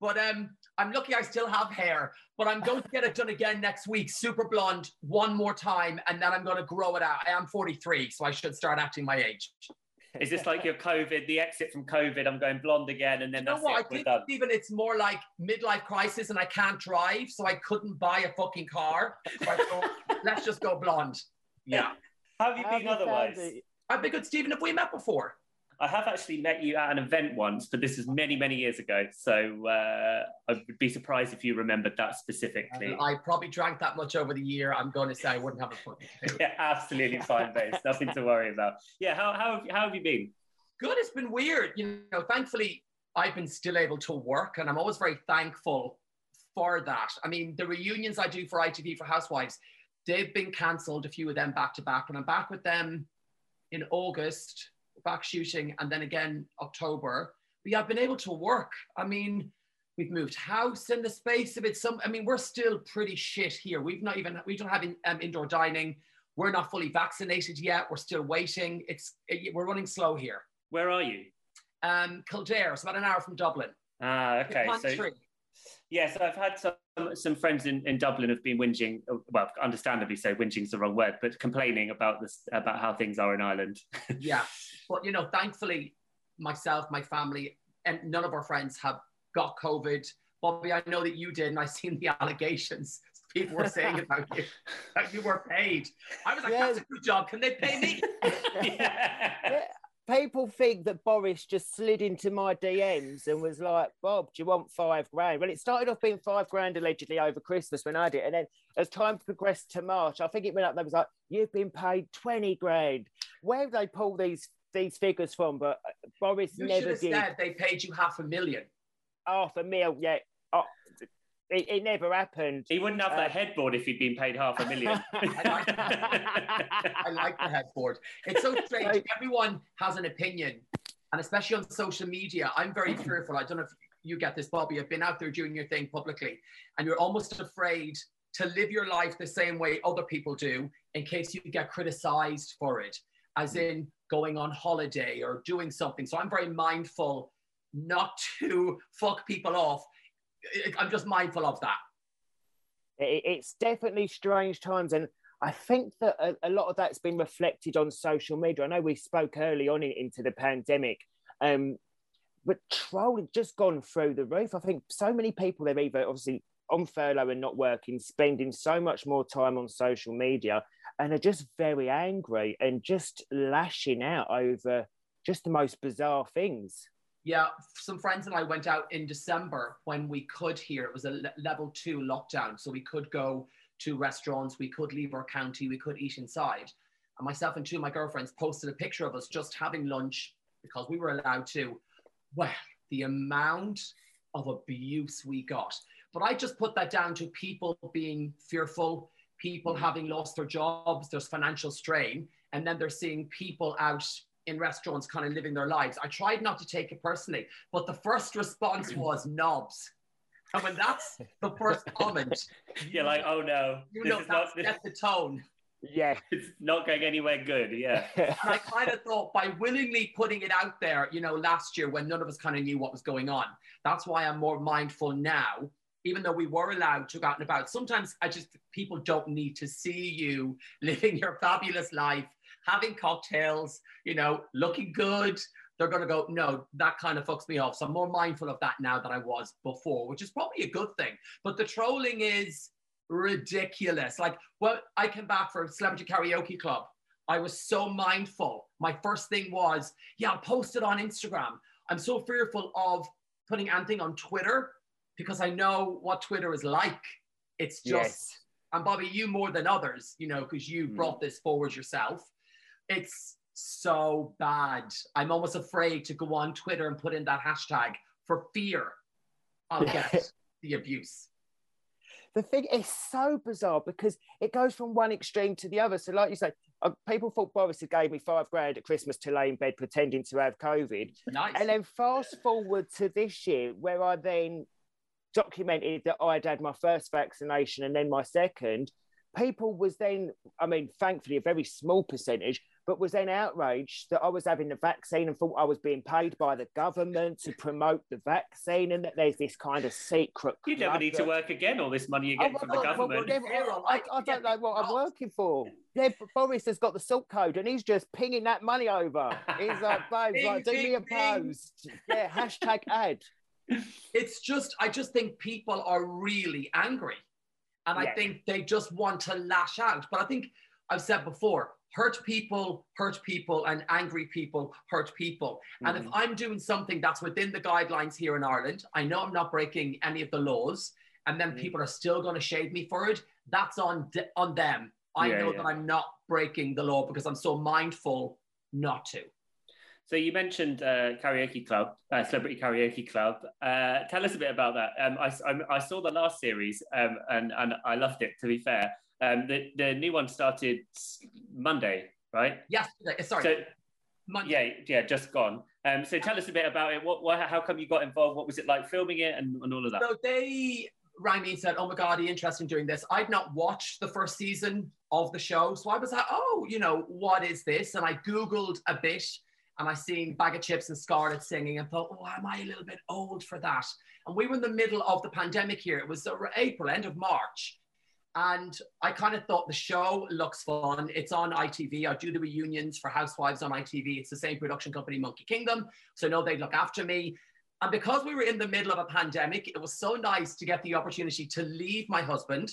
Speaker 5: but um, I'm lucky I still have hair. But I'm going to get it done again next week, super blonde, one more time, and then I'm going to grow it out. I am 43, so I should start acting my age.
Speaker 2: Is this like your COVID, the exit from COVID? I'm going blonde again, and then
Speaker 5: You know
Speaker 2: that's
Speaker 5: what? I
Speaker 2: it. We're
Speaker 5: think
Speaker 2: done.
Speaker 5: even it's more like midlife crisis, and I can't drive, so I couldn't buy a fucking car. So I thought, let's just go blonde. Yeah,
Speaker 2: How have you
Speaker 3: How
Speaker 2: been
Speaker 3: have you
Speaker 2: otherwise?
Speaker 5: I've been good, Stephen. Have we met before?
Speaker 2: I have actually met you at an event once, but this is many, many years ago. So uh, I would be surprised if you remembered that specifically.
Speaker 5: I probably drank that much over the year. I'm going to say I wouldn't have a fucking clue.
Speaker 2: yeah, absolutely fine, base. Nothing to worry about. Yeah, how, how, have, how have you been?
Speaker 5: Good. It's been weird. You know, thankfully, I've been still able to work, and I'm always very thankful for that. I mean, the reunions I do for ITV for Housewives, they've been cancelled, a few of them back to back, and I'm back with them in August, back shooting, and then again October. But yeah, I've been able to work. I mean, we've moved house in the space of it. Some, I mean, we're still pretty shit here. We've not even, we don't have in, um, indoor dining. We're not fully vaccinated yet. We're still waiting. It's, it, we're running slow here.
Speaker 2: Where are you?
Speaker 5: Um, Kildare, it's about an hour from Dublin.
Speaker 2: Ah, okay.
Speaker 5: The
Speaker 2: So
Speaker 5: country.
Speaker 2: yes, I've had some some friends in, in Dublin have been whinging. Uh, well, understandably so. Whinging's the wrong word, but complaining about this about how things are in Ireland.
Speaker 5: yeah, but you know, thankfully, myself, my family, and none of our friends have got COVID. Bobby, I know that you did, and I've seen the allegations people were saying about you that you were paid. I was like,
Speaker 3: Yeah.
Speaker 5: that's a good job. Can they pay me?
Speaker 2: yeah.
Speaker 3: Yeah, People think that Boris just slid into my DMs and was like, Bob, do you want five grand? Well, it started off being five grand allegedly over Christmas when I did. And then as time progressed to March, I think it went up. There was like, you've been paid 20 grand. Where do they pull these these figures from? But uh, Boris
Speaker 5: You
Speaker 3: never did
Speaker 5: said they paid you half a million.
Speaker 3: half a mil yeah. Oh, it, it never happened.
Speaker 2: He wouldn't have
Speaker 3: Uh,
Speaker 2: that headboard if he'd been paid half a million.
Speaker 5: I like the headboard. It's so strange.
Speaker 3: Right.
Speaker 5: Everyone has an opinion, and especially on social media, I'm very fearful. I don't know if you get this, Bobby. I've been out there doing your thing publicly, and you're almost afraid to live your life the same way other people do in case you get criticized for it, as in going on holiday or doing something. So I'm very mindful not to fuck people off. I'm just mindful of that.
Speaker 3: it's definitely strange times and i think that a, lot of that's been reflected on social media. I know we spoke early on in, into the pandemic um, but trolling just gone through the roof. I think so many people they're either obviously on furlough and not working spending so much more time on social media and are just very angry and just lashing out over just the most bizarre things
Speaker 5: Yeah, some friends and I went out in December when we could here. It was a le- level two lockdown. So we could go to restaurants, we could leave our county, we could eat inside. And myself and two of my girlfriends posted a picture of us just having lunch because we were allowed to. Well, the amount of abuse we got. But I just put that down to people being fearful, people having lost their jobs, there's financial strain, and then they're seeing people out in restaurants kind of living their lives. I tried not to take it personally, but the first response mm. was knobs. And when that's the first comment,
Speaker 2: You're like, oh no,
Speaker 5: you
Speaker 2: this
Speaker 5: know
Speaker 2: is not.
Speaker 5: that's, that's the tone.
Speaker 3: Yeah.
Speaker 2: It's not going anywhere good. Yeah.
Speaker 5: And I kind of thought by willingly putting it out there, you know, last year when none of us kind of knew what was going on, that's why I'm more mindful now. Even though we were allowed to go out and about, sometimes I just people don't need to see you living your fabulous life, having cocktails, you know, looking good. They're going to go, no, that kind of fucks me off. So I'm more mindful of that now than I was before, which is probably a good thing. But the trolling is ridiculous. Like, well, I came back for Celebrity Karaoke Club. I was so mindful. My first thing was, yeah, I'll post it on Instagram. I'm so fearful of putting anything on Twitter because I know what Twitter is like. It's just,
Speaker 3: Yes.
Speaker 5: and Bobby, you more than others, you know, because you
Speaker 2: Mm.
Speaker 5: brought this forward yourself. It's so bad. I'm almost afraid to go on Twitter and put in that hashtag for fear I'll get the abuse.
Speaker 3: the thing is so bizarre because it goes from one extreme to the other. So, like you say, uh, people thought Boris had gave me five grand at Christmas to lay in bed pretending to have COVID.
Speaker 5: Nice.
Speaker 3: And then fast forward to this year, where I then documented that I'd had my first vaccination and then my second. People was then, I mean, thankfully a very small percentage, but was then outraged that I was having the vaccine and thought I was being paid by the government to promote the vaccine and that there's this kind of secret.
Speaker 2: You never
Speaker 3: club
Speaker 2: need to work again. All this money you're
Speaker 3: Oh,
Speaker 2: getting from the
Speaker 3: well, well, well,
Speaker 2: government.
Speaker 3: I, I don't know what I'm working for. Yeah, but Boris has got the sort code and he's just pinging that money over. He's like, babes,
Speaker 5: Bing,
Speaker 3: like, do me a
Speaker 5: bing, bing.
Speaker 3: post. Yeah, hashtag ad.
Speaker 5: it's just I just think people are really angry. And I think they just want to lash out. But I think I've said before, hurt people, hurt people, and angry people hurt people. And if
Speaker 2: Mhm.
Speaker 5: I'm doing something that's within the guidelines here in Ireland, I know I'm not breaking any of the laws, and then
Speaker 2: Mhm.
Speaker 5: people are still going to shade me for it, that's on de- on them. I
Speaker 2: Yeah,
Speaker 5: know
Speaker 2: yeah.
Speaker 5: that I'm not breaking the law because I'm so mindful not to.
Speaker 2: So you mentioned uh, karaoke club, uh, celebrity karaoke club. Uh, tell us a bit about that. Um, I, I, I saw the last series um, and and I loved it. To be fair, um, the the new one started Monday, right?
Speaker 5: Yes. sorry,
Speaker 2: So
Speaker 5: Monday.
Speaker 2: yeah, yeah, just gone. Um, so tell us a bit about it. What, what, how come you got involved? What was it like filming it and, and all of that?
Speaker 5: So they rang me and said, "Oh my god, are you interested in doing this?" I'd not watched the first season of the show, so I was like, "Oh, you know, what is this?" And I googled a bit, and I seen Bag of Chips and Scarlett singing, and thought, "Oh, am I a little bit old for that?" And we were in the middle of the pandemic here. It was uh, April, end of March. And I kind of thought the show looks fun. It's on ITV. I do the reunions for Housewives on ITV. It's the same production company, Monkey Kingdom. So I know they'd look after me. And because we were in the middle of a pandemic, it was so nice to get the opportunity to leave my husband,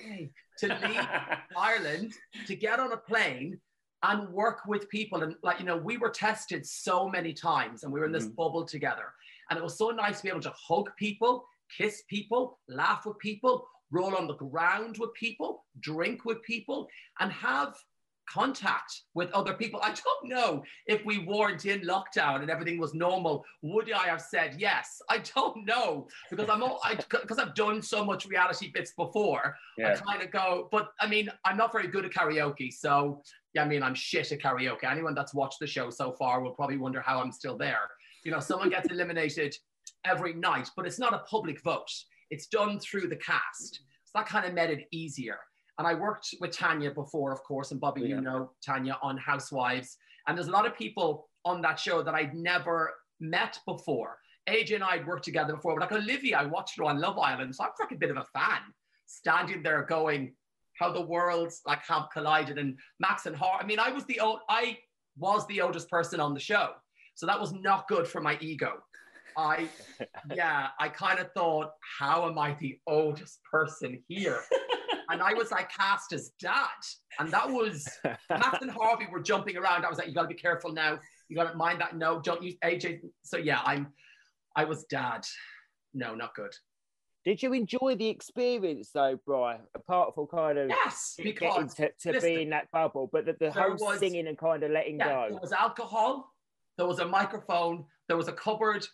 Speaker 5: to leave Ireland, to get on a plane and work with people. And like, you know, we were tested so many times and we were in this
Speaker 2: Mhm.
Speaker 5: bubble together. And it was so nice to be able to hug people, kiss people, laugh with people, roll on the ground with people, drink with people, and have contact with other people. I don't know if we weren't in lockdown and everything was normal, would I have said yes? I don't know because I'm all I because I've done so much reality bits before. I kind of go, but I mean, I'm not very good at karaoke, so yeah, I mean, I'm shit at karaoke. Anyone that's watched the show so far will probably wonder how I'm still there. You know, someone gets eliminated every night, but it's not a public vote. It's done through the cast. So that kind of made it easier. And I worked with Tanya before, of course, and Bobby,
Speaker 2: Yeah.
Speaker 5: you know Tanya on Housewives. And there's a lot of people on that show that I'd never met before. AJ and I had worked together before, but like Olivia, I watched her on Love Island, so I'm like a bit of a fan. Standing there going, how the worlds like have collided, and Max and Har. I mean, I was the old, I was the oldest person on the show, so that was not good for my ego. I, yeah, I kind of thought, how am I the oldest person here? and I was like cast as dad, and that was Max and Harvey were jumping around. I was like, you got to be careful now. You got to mind that. No, don't use AJ. So yeah, I'm. I was dad. No, not good.
Speaker 3: Did you enjoy the experience though, Brian? Apart from kind of
Speaker 5: Yes,
Speaker 3: getting
Speaker 5: because
Speaker 3: to, to
Speaker 5: listen,
Speaker 3: be in that bubble, but the, the whole
Speaker 5: was-
Speaker 3: singing and kind of letting
Speaker 5: yeah,
Speaker 3: go.
Speaker 5: there was alcohol. There was a microphone. There was a cupboard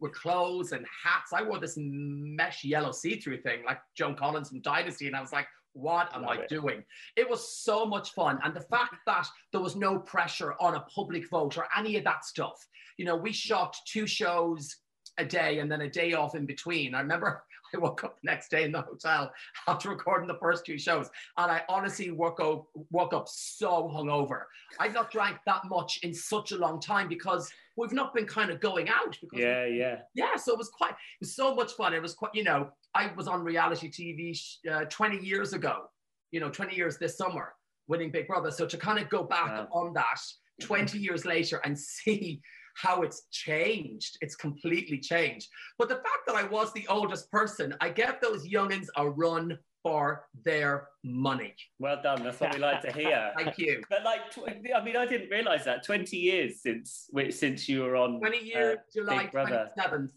Speaker 5: with clothes and hats. I wore this mesh yellow see-through thing like Joan Collins from Dynasty, and I was like, "What am
Speaker 3: Love
Speaker 5: I
Speaker 3: it.
Speaker 5: doing?" It was so much fun, and the fact that there was no pressure on a public vote or any of that stuff. You know, we shot two shows a day and then a day off in between. I remember I woke up the next day in the hotel after recording the first two shows, and I honestly woke up woke up so hungover. I've not drank that much in such a long time because we've not been kind of going out. Because
Speaker 2: Yeah, yeah.
Speaker 5: yeah, so it was quite, it was so much fun. It was quite, you know, I was on reality TV uh, 20 years ago, you know, 20 years this summer, winning Big Brother. So to kind of go back
Speaker 2: Wow.
Speaker 5: on that 20 years later and see how it's changed, it's completely changed. But the fact that I was the oldest person, I gave those youngins a run for their money.
Speaker 2: Well done. That's what we like to hear.
Speaker 5: Thank you.
Speaker 2: But like, tw- I mean, I didn't realize that. Twenty years since since you were on
Speaker 5: 20 years,
Speaker 2: uh,
Speaker 5: July
Speaker 2: Big
Speaker 5: 27th.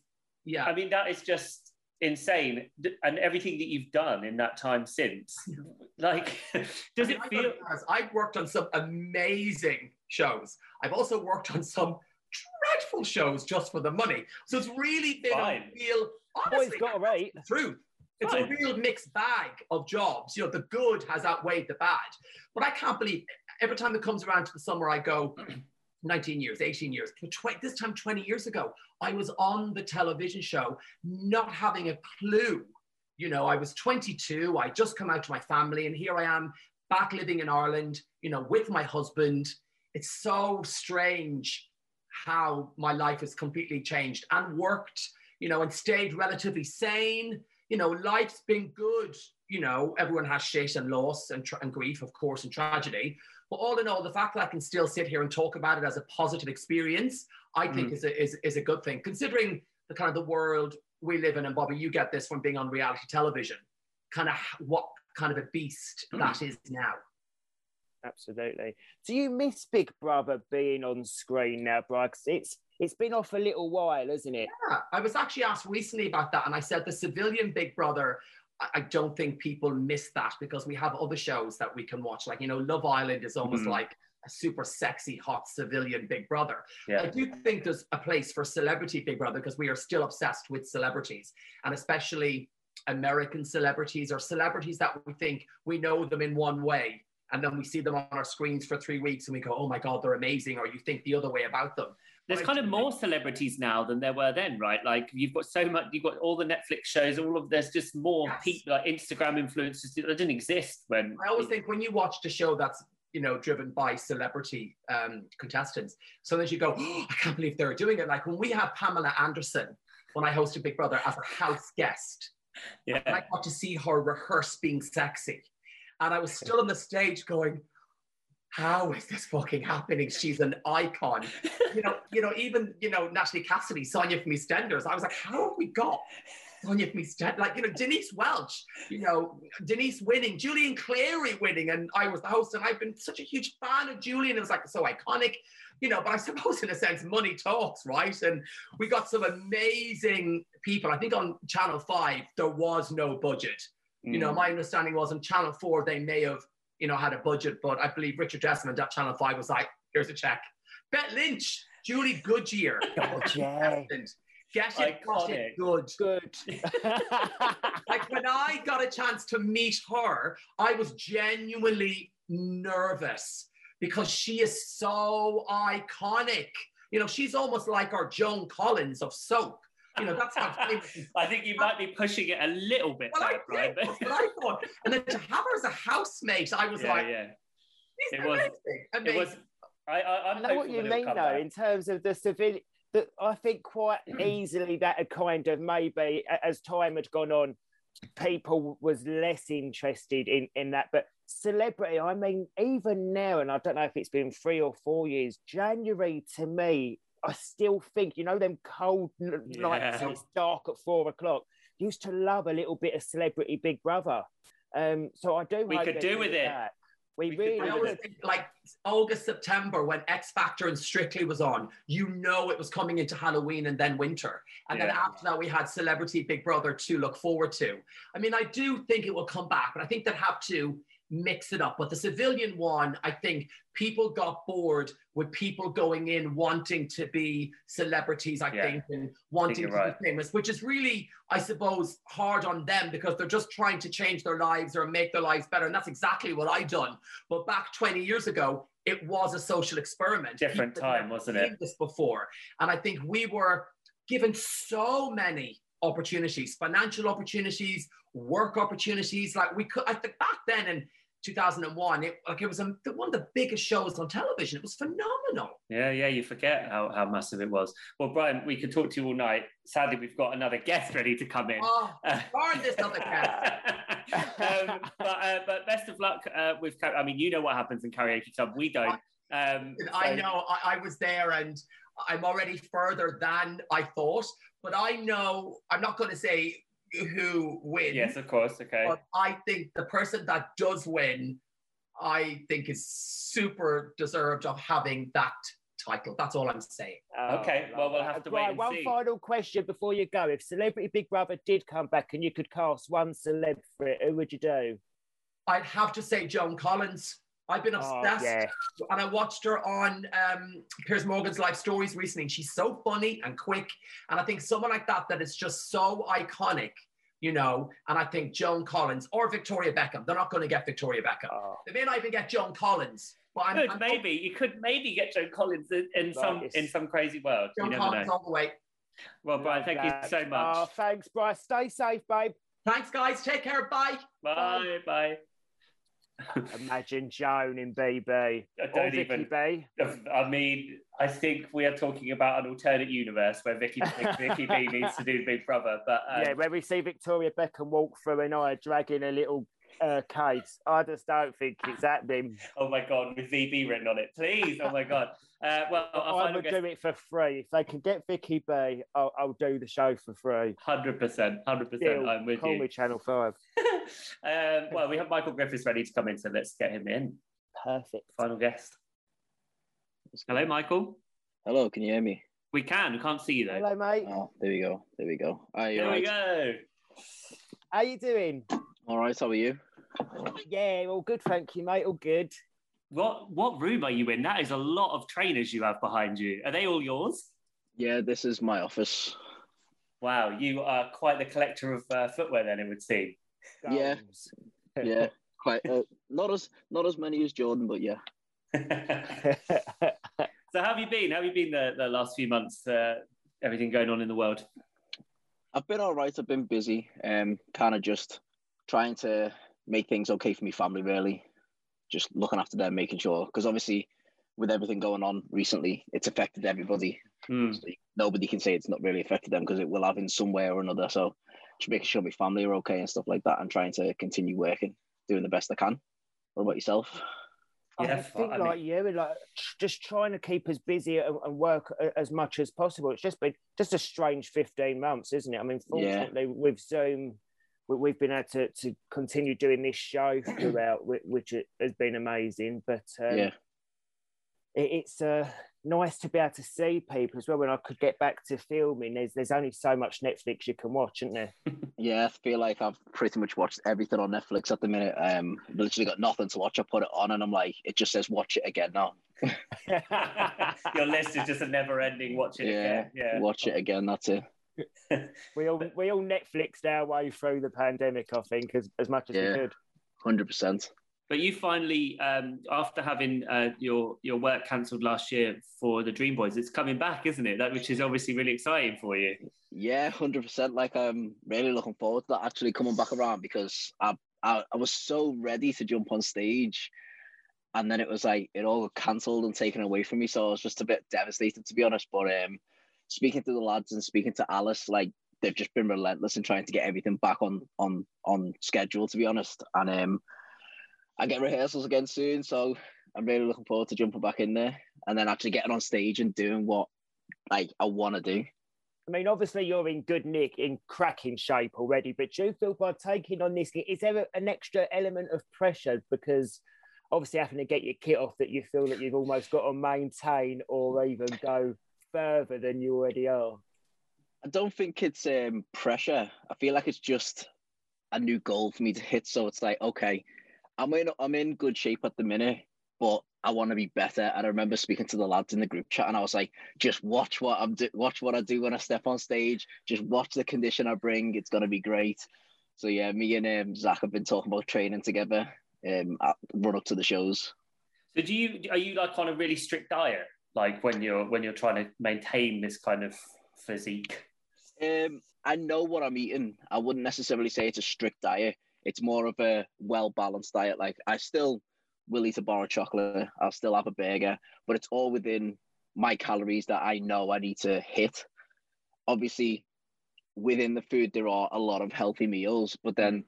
Speaker 5: Yeah.
Speaker 2: I mean, that is just insane, and everything that you've done in that time since. Like, does
Speaker 5: I mean,
Speaker 2: it feel?
Speaker 5: gotta be honest, I've worked on some amazing shows. I've also worked on some dreadful shows just for the money. So it's really been
Speaker 2: Fine.
Speaker 5: a real,
Speaker 3: Boys
Speaker 5: honestly,
Speaker 3: got a rate.
Speaker 5: the truth. It's
Speaker 2: Fine.
Speaker 5: a real mixed bag of jobs. You know, the good has outweighed the bad. But I can't believe every time it comes around to the summer, I go, 19 years, 18 years, tw- this time 20 years ago, I was on the television show not having a clue. You know, I was 22, I just come out to my family, and here I am back living in Ireland, you know, with my husband. It's so strange how my life has completely changed and worked, you know, and stayed relatively sane. You know, life's been good. You know, everyone has shit and loss and, tra- and grief, of course, and tragedy. But all in all, the fact that I can still sit here and talk about it as a positive experience, I think mm. is, a, is, is a good thing, considering the kind of the world we live in. And Bobby, you get this from being on reality television, kind of what kind of a beast mm. that is now.
Speaker 3: Absolutely. Do you miss Big Brother being on screen now? 'Cause it's it's been off a little while, isn't it?
Speaker 5: Yeah, I was actually asked recently about that, and I said the civilian Big Brother. I- don't think people miss that because we have other shows that we can watch. Like you know, Love Island is almost
Speaker 2: Mhm.
Speaker 5: like a super sexy, hot civilian Big Brother.
Speaker 2: Yeah.
Speaker 5: I do think there's a place for celebrity Big Brother because we are still obsessed with celebrities, and especially American celebrities or celebrities that we think we know them in one way. And then we see them on our screens for three weeks and we go, oh my God, they're amazing. Or you think the other way about them.
Speaker 2: There's
Speaker 5: But
Speaker 2: kind of more celebrities now than there were then, right? Like you've got so much, you've got all the Netflix shows, all of there's just more
Speaker 5: Yes.
Speaker 2: people like Instagram influencers that didn't exist when.
Speaker 5: I always think when you watch a show that's you know driven by celebrity um, contestants, sometimes you go, oh, I can't believe they're doing it. Like when we had Pamela Anderson when I hosted Big Brother as a house guest, and I got to see her rehearse being sexy, and I was still on the stage going. How is this fucking happening? She's an icon. You know, you know, even you know, Natalie Cassidy, Sonia from EastEnders. I was like, how have we got Sonia from EastEnders? Like, you know, Denise Welch, you know, Denise winning, Julian Clary winning, and I was the host, and I've been such a huge fan of Julian. It was like so iconic, you know. But I suppose, in a sense, money talks, right? And we got some amazing people. I think on Channel Five there was no budget. You know,
Speaker 2: Mm.
Speaker 5: my understanding was on Channel Four they may have, you know, had a budget, but I believe Richard Desmond at Channel Five was like, "Here's a check." Bet Lynch, Julie Goodyear,
Speaker 3: God, yeah.
Speaker 5: get it, got it good.
Speaker 3: Good.
Speaker 5: Like when I got a chance to meet her, I was genuinely nervous because she is so iconic. You know, she's almost like our Joan Collins of soap. You know, that's how famous.
Speaker 2: I think you might be pushing it a little bit
Speaker 5: Well, I
Speaker 2: there, Brian.
Speaker 5: did, that's what I thought. And then to have her as a housemate, I was
Speaker 2: yeah,
Speaker 5: like,
Speaker 2: yeah.
Speaker 5: "This
Speaker 2: It
Speaker 5: is
Speaker 2: was-
Speaker 5: amazing.
Speaker 2: It was. I, I, I'm
Speaker 3: I know what you mean, though,
Speaker 2: back.
Speaker 3: in terms of the civilian. That I think quite easily that had kind of maybe as time had gone on, people was less interested in in that. But celebrity, I mean, even now, and I don't know if it's been three or four years. January to me, I still think you know them cold n- nights.
Speaker 2: Yeah.
Speaker 3: It's dark at four o'clock. Used to love a little bit of celebrity Big Brother. Um, so I do.
Speaker 2: We could do with it.
Speaker 3: that. We,
Speaker 2: We could
Speaker 3: really
Speaker 5: I always think like August, September, when X Factor and Strictly was on, you know it was coming into Halloween and then winter. And then after that, we had Celebrity Big Brother to look forward to. I mean, I do think it will come back, but I think they have to mix it up. But the civilian one, I think people got bored with people going in wanting to be celebrities, I
Speaker 2: Yeah.
Speaker 5: think, and wanting
Speaker 2: you're
Speaker 5: to
Speaker 2: right.
Speaker 5: be famous, which is really, I suppose, hard on them because they're just trying to change their lives or make their lives better. And that's exactly what I've done. But back 20 years ago, it was a social experiment.
Speaker 2: Different
Speaker 5: People
Speaker 2: time, wasn't it?
Speaker 5: This before, and I think we were given so many opportunities, financial opportunities, work opportunities. Like we could, I think back then in 2001, it like it was a, one of the biggest shows on television. It was phenomenal.
Speaker 2: Yeah, yeah, you forget how, how massive it was. Well, Brian, we could talk to you all night. Sadly, we've got another guest ready to come in.
Speaker 5: Oh, darn this other guest.
Speaker 2: um, but, uh, but best of luck uh, with. I mean, you know what happens in karaoke club. We don't. Um,
Speaker 5: I know. I, I was there, and I'm already further than I thought. But I know. I'm not going to say who wins.
Speaker 2: Yes, of course. Okay.
Speaker 5: But I think the person that does win, I think is super deserved of having that title. That's all I'm saying.
Speaker 2: Oh, okay. Well, we'll have to wait.
Speaker 3: Right, one
Speaker 2: see.
Speaker 3: final question before you go. If Celebrity Big Brother did come back and you could cast one celeb for it, who would you do?
Speaker 5: I'd have to say Joan Collins. I've been
Speaker 3: Oh,
Speaker 5: obsessed,
Speaker 3: yeah.
Speaker 5: and I watched her on um, Piers Morgan's Life Stories recently. She's so funny and quick, and I think someone like that that is just so iconic, you know. And I think Joan Collins or Victoria Beckham. They're not going to get Victoria Beckham.
Speaker 3: Oh,
Speaker 5: They may not even get Joan Collins, but I'm,
Speaker 2: Could
Speaker 5: I'm
Speaker 2: maybe you could maybe get Joan Collins in, in some in some crazy world.
Speaker 5: Joan
Speaker 2: you never
Speaker 5: Collins
Speaker 2: know.
Speaker 5: all the way.
Speaker 2: Well, Brian, thank you so much.
Speaker 3: Oh, thanks, Bryce. Stay safe, babe.
Speaker 5: Thanks, guys. Take care. Bye.
Speaker 2: bye, bye.
Speaker 3: Imagine Joan in BB.
Speaker 2: I
Speaker 3: Or
Speaker 2: don't
Speaker 3: Vicky
Speaker 2: even.
Speaker 3: B.
Speaker 2: I mean, I think we are talking about an alternate universe where Vicky Vicky B needs to do Big Brother, but um,
Speaker 3: yeah, where we see Victoria Beckham walk through and I dragging a little uh, case. I just don't think it's happening.
Speaker 2: oh my god, with VB written on it, please. Oh my god. Uh, well, our
Speaker 3: I
Speaker 2: final
Speaker 3: would
Speaker 2: guest,
Speaker 3: do it for free. If they can get Vicky B, I'll, I'll do the show for free.
Speaker 2: hundred percent, hundred percent. I'm with
Speaker 3: Call
Speaker 2: you.
Speaker 3: me Channel 5.
Speaker 2: um, well, we have Michael Griffiths ready to come in, so let's get him in.
Speaker 3: Perfect.
Speaker 2: Final guest. Hello, Michael.
Speaker 6: Hello, can you hear me?
Speaker 2: We can. We can't see you though.
Speaker 3: Hello, mate.
Speaker 6: Oh, there we go. There we go. Are you
Speaker 2: Here we go.
Speaker 3: How are you doing?
Speaker 6: All right, how are you?
Speaker 3: Yeah, all good, thank you, mate. All good.
Speaker 2: What what room are you in? That is a lot of trainers you have behind you. Are they all yours?
Speaker 6: Yeah, this is my office.
Speaker 2: Wow, you are quite the collector of uh, footwear. Then it would seem.
Speaker 6: Yeah.
Speaker 3: Goals.
Speaker 6: Yeah, quite. Uh, not as not as many as Jordan, but yeah.
Speaker 2: so how have you been? How have you been the, the last few months? Uh, everything going on in the world?
Speaker 6: I've been all right. I've been busy. Um, kind of just trying to make things okay for my family. Really, just looking after them, making sure because obviously with everything going on recently, it's affected everybody.
Speaker 2: Hmm.
Speaker 6: So nobody can say it's not really affected them because it will have in some way or another. So just making sure my family are okay and stuff like that, and trying to continue working, doing the best I can. What about yourself?
Speaker 2: Yeah,
Speaker 3: I think
Speaker 2: I
Speaker 3: like
Speaker 2: mean-
Speaker 3: you, like just trying to keep us busy and, and work as much as possible. It's just been just a strange fifteen months, isn't it? I mean,
Speaker 6: Yeah.
Speaker 3: fortunately, with Zoom, we- we've been able to, to continue doing this show throughout, which has been amazing. But um,
Speaker 6: Yeah.
Speaker 3: it, it's uh, nice to be able to see people as well. When I could get back to filming, there's there's only so much Netflix you can watch, isn't there?
Speaker 6: Yeah, I feel like I've pretty much watched everything on Netflix at the minute. Um, literally got nothing to watch. I put it on, and I'm like, it just says watch it again now.
Speaker 2: Your list is just a never-ending. Watch it
Speaker 6: Yeah,
Speaker 2: again. Yeah.
Speaker 6: Watch it again. That's it.
Speaker 3: we all we all Netflixed our way through the pandemic, I think, as, as much as
Speaker 6: Yeah.
Speaker 3: we could.
Speaker 6: Hundred percent.
Speaker 2: But you finally, um, after having uh, your your work cancelled last year for the Dream Boys, it's coming back, isn't it? That which is obviously really exciting for you.
Speaker 6: Yeah, hundred percent. Like I'm really looking forward to that actually coming back around because I, I I was so ready to jump on stage, and then it was like it all cancelled and taken away from me. So I was just a bit devastated to be honest. But um, speaking to the lads and speaking to Alice, like they've just been relentless in trying to get everything back on on on schedule. To be honest, and um, I get rehearsals again soon, so I'm really looking forward to jumping back in there and then actually getting on stage and doing what like I want to do.
Speaker 3: I mean, obviously you're in good nick, in cracking shape already, but do you feel by taking on this, is there an extra element of pressure because obviously having to get your kit off that you feel that you've almost got to maintain or even go further than you already are?
Speaker 6: I don't think it's um, pressure. I feel like it's just a new goal for me to hit. So it's like, okay, I'm in I'm in good shape at the minute, but I want to be better. And I remember speaking to the lads in the group chat, and I was like, just watch what I'm do, watch what I do when I step on stage. Just watch the condition I bring. It's gonna be great. So yeah, me and um, Zach have been talking about training together. Um, at, run up to the shows.
Speaker 2: So do you are you like on a really strict diet, like when you're when you're trying to maintain this kind of physique?
Speaker 6: Um, I know what I'm eating. I wouldn't necessarily say it's a strict diet. It's more of a well balanced diet. Like I still will eat a bar of chocolate. I'll still have a burger, but it's all within my calories that I know I need to hit. Obviously, within the food there are a lot of healthy meals, but then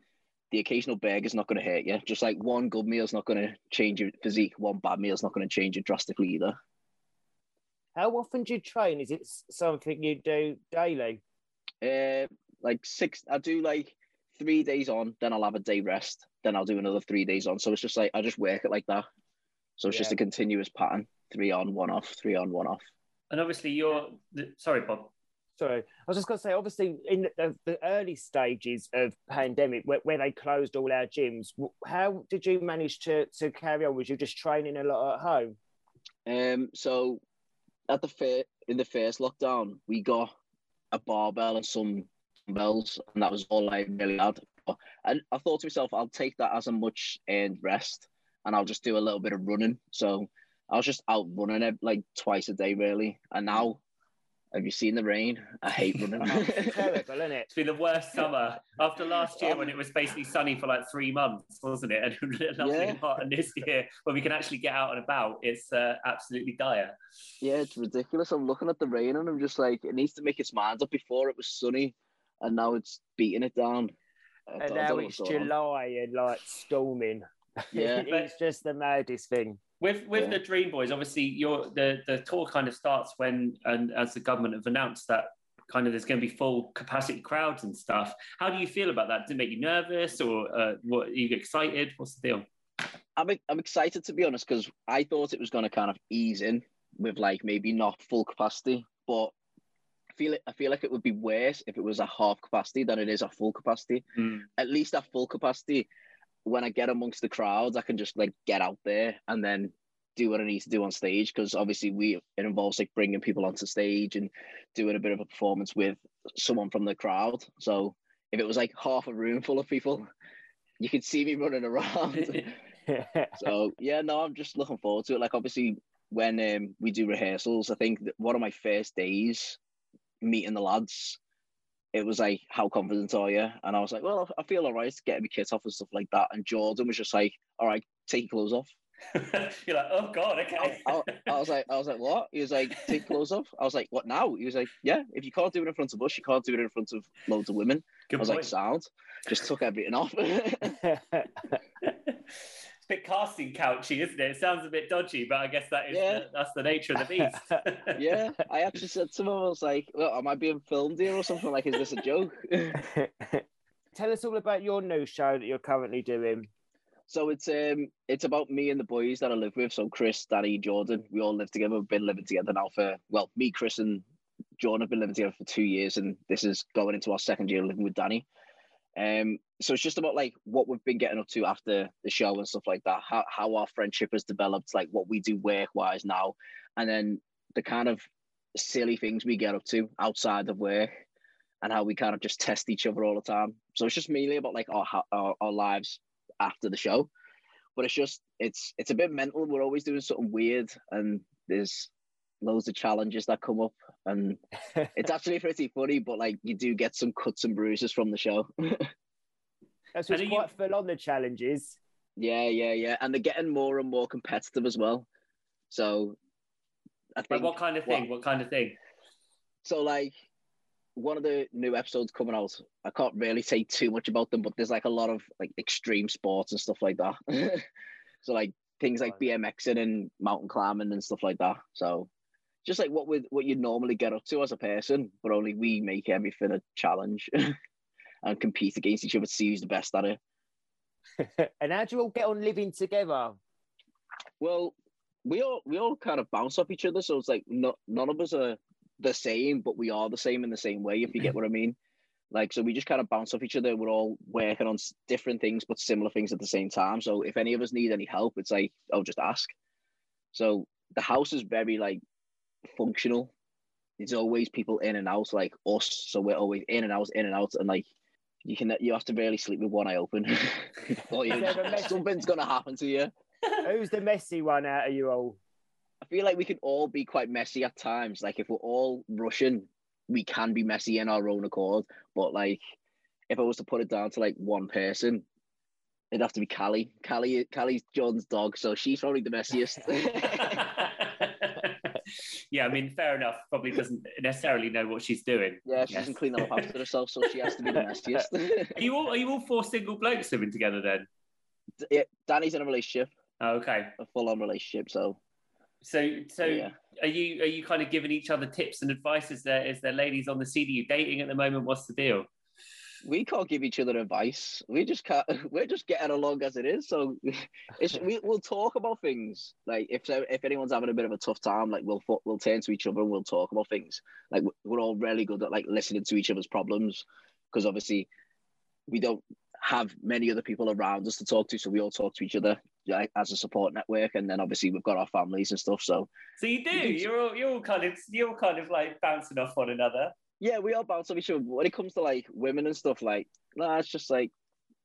Speaker 6: the occasional burger is not going to hurt you. Just like one good meal is not going to change your physique, one bad meal is not going to change it drastically either.
Speaker 3: How often do you train? Is it something you do daily?
Speaker 6: Uh, like six. I do like three days on, then I'll have a day rest, then I'll do another three days on. So it's just like I just work it like that. So it's just a continuous pattern: three on, one off, three on, one off.
Speaker 2: And obviously, you're sorry, Bob.
Speaker 3: Sorry, I was just going to say, obviously, in the, the early stages of pandemic, where, where they closed all our gyms, how did you manage to to carry on? Was you just training a lot at home?
Speaker 6: Um, so at the fair in the first lockdown, we got a barbell and some bells, and that was all I really had. And I thought to myself, I'll take that as a much earned rest, and I'll just do a little bit of running. So I was just out running it like twice a day, really. And now, have you seen the rain? I hate running.
Speaker 3: It's terrible, isn't it?
Speaker 2: It's been the worst summer after last year when it was basically sunny for like three months, wasn't it? And lovely
Speaker 6: Yeah.
Speaker 2: and hot. And this year, when we can actually get out and about, it's uh, absolutely dire.
Speaker 6: Yeah, it's ridiculous. I'm looking at the rain and I'm just like, it needs to make its mind up. Before it was sunny, and now it's beating it down.
Speaker 3: And now it's
Speaker 6: what's going on.
Speaker 3: July and like storming.
Speaker 6: Yeah.
Speaker 3: it's just the maddest thing.
Speaker 2: With with
Speaker 6: Yeah.
Speaker 2: the Dream Boys, obviously, your the the tour kind of starts when, and as the government have announced that kind of there's going to be full capacity crowds and stuff. How do you feel about that? Did it make you nervous, or uh, what? Are you excited? What's the deal?
Speaker 6: I'm I'm excited to be honest because I thought it was going to kind of ease in with like maybe not full capacity, but I feel it. I feel like it would be worse if it was a half capacity than it is a full capacity. At least at full capacity, when I get amongst the crowds, I can just like get out there and then do what I need to do on stage because obviously we it involves like bringing people onto stage and doing a bit of a performance with someone from the crowd. So if it was like half a room full of people, you could see me running around. so yeah, no, I'm just looking forward to it. Like obviously when um, we do rehearsals, I think that one of my first days meeting the lads, it was like, "How confident are you?" And I was like, "Well, I feel all right, getting my kit off and stuff like that." And Jordan was just like, "All right, take your clothes off."
Speaker 2: You're like, oh god, okay.
Speaker 6: I, I was like, I was like, what? He was like, take your clothes off. I was like, what now? He was like, yeah. If you can't do it in front of us, you can't do it in front of loads of women.
Speaker 2: Good
Speaker 6: I was
Speaker 2: point.
Speaker 6: like, sound. Just took everything off.
Speaker 2: it's a bit casting couchy, isn't it? It sounds a bit dodgy, but I guess that is
Speaker 6: Yeah.
Speaker 2: the, that's the nature of the beast.
Speaker 6: yeah, I actually said to him, I was like, well, am I being filmed here or something? Like, is this a joke?
Speaker 3: Tell us all about your new show that you're currently doing.
Speaker 6: So it's um it's about me and the boys that I live with. So Chris, Danny, Jordan, we all live together. We've been living together now for well, me, Chris, and Jordan have been living together for two years, and this is going into our second year living with Danny. Um, so it's just about like what we've been getting up to after the show and stuff like that. How how our friendship has developed, like what we do work wise now, and then the kind of silly things we get up to outside of work, and how we kind of just test each other all the time. So it's just mainly about like our our, our lives after the show but it's just it's it's a bit mental we're always doing something weird and there's loads of challenges that come up and it's actually pretty funny but like you do get some cuts and bruises from the show
Speaker 3: That's
Speaker 2: And
Speaker 3: what's
Speaker 2: are you-
Speaker 3: quite full on the challenges.
Speaker 6: yeah yeah yeah and they're getting more and more competitive as well so i
Speaker 2: Like,
Speaker 6: think
Speaker 2: what kind of thing? What kind of thing?
Speaker 6: So like one of the new episodes coming out, I can't really say too much about them, but there's like a lot of like extreme sports and stuff like that. so like things like BMXing and mountain climbing and stuff like that. So just like what would what you normally get up to as a person, but only we make everything a challenge and compete against each other to see who's the best at it.
Speaker 3: and how do you all get on living together?
Speaker 6: Well, we all we all kind of bounce off each other, so it's like no, none of us are the same, but we are the same in the same way. If you get what I mean, like so we just kind of bounce off each other. We're all working on different things, but similar things at the same time. So if any of us need any help, it's like I'll just ask. So the house is very like functional. There's always people in and out, like us. So we're always in and out, in and out, and like you can you have to barely sleep with one eye open, or you,
Speaker 3: Is there
Speaker 6: something's gonna happen to you.
Speaker 3: Who's the messy one out of you all?
Speaker 6: I feel like we can all be quite messy at times. Like if we're all rushing, we can be messy in our own accord. But like, if I was to put it down to like one person, it'd have to be Callie. Callie, Callie's John's dog, so she's probably the messiest.
Speaker 2: yeah, I mean, fair enough. Probably doesn't necessarily know what she's doing.
Speaker 6: yeah, she
Speaker 2: Yes.
Speaker 6: doesn't clean up after herself, so she has to be the nastiest.
Speaker 2: Are you all are you all four single blokes living together then?
Speaker 6: yeah, Danny's in a relationship,
Speaker 2: Oh, okay.
Speaker 6: a full-on relationship, so
Speaker 2: So so
Speaker 6: Yeah.
Speaker 2: are you are you kind of giving each other tips and advice? Is there is there ladies on the scene? Are you dating at the moment? What's the deal?
Speaker 6: We can't give each other advice. We just can't. We're just getting along as it is. So it's, we, we'll talk about things. Like if if anyone's having a bit of a tough time, like we'll we'll turn to each other and we'll talk about things. Like we're all really good at like listening to each other's problems because obviously we don't have many other people around us to talk to, so we all talk to each other like, as a support network. And then obviously we've got our families and stuff. So
Speaker 2: So you do.
Speaker 6: You do.
Speaker 2: You're all, you're all kind of you're all kind of like bouncing off one another.
Speaker 6: Yeah, we all bounce off each other. But when it comes to like women and stuff, like nah, it's just like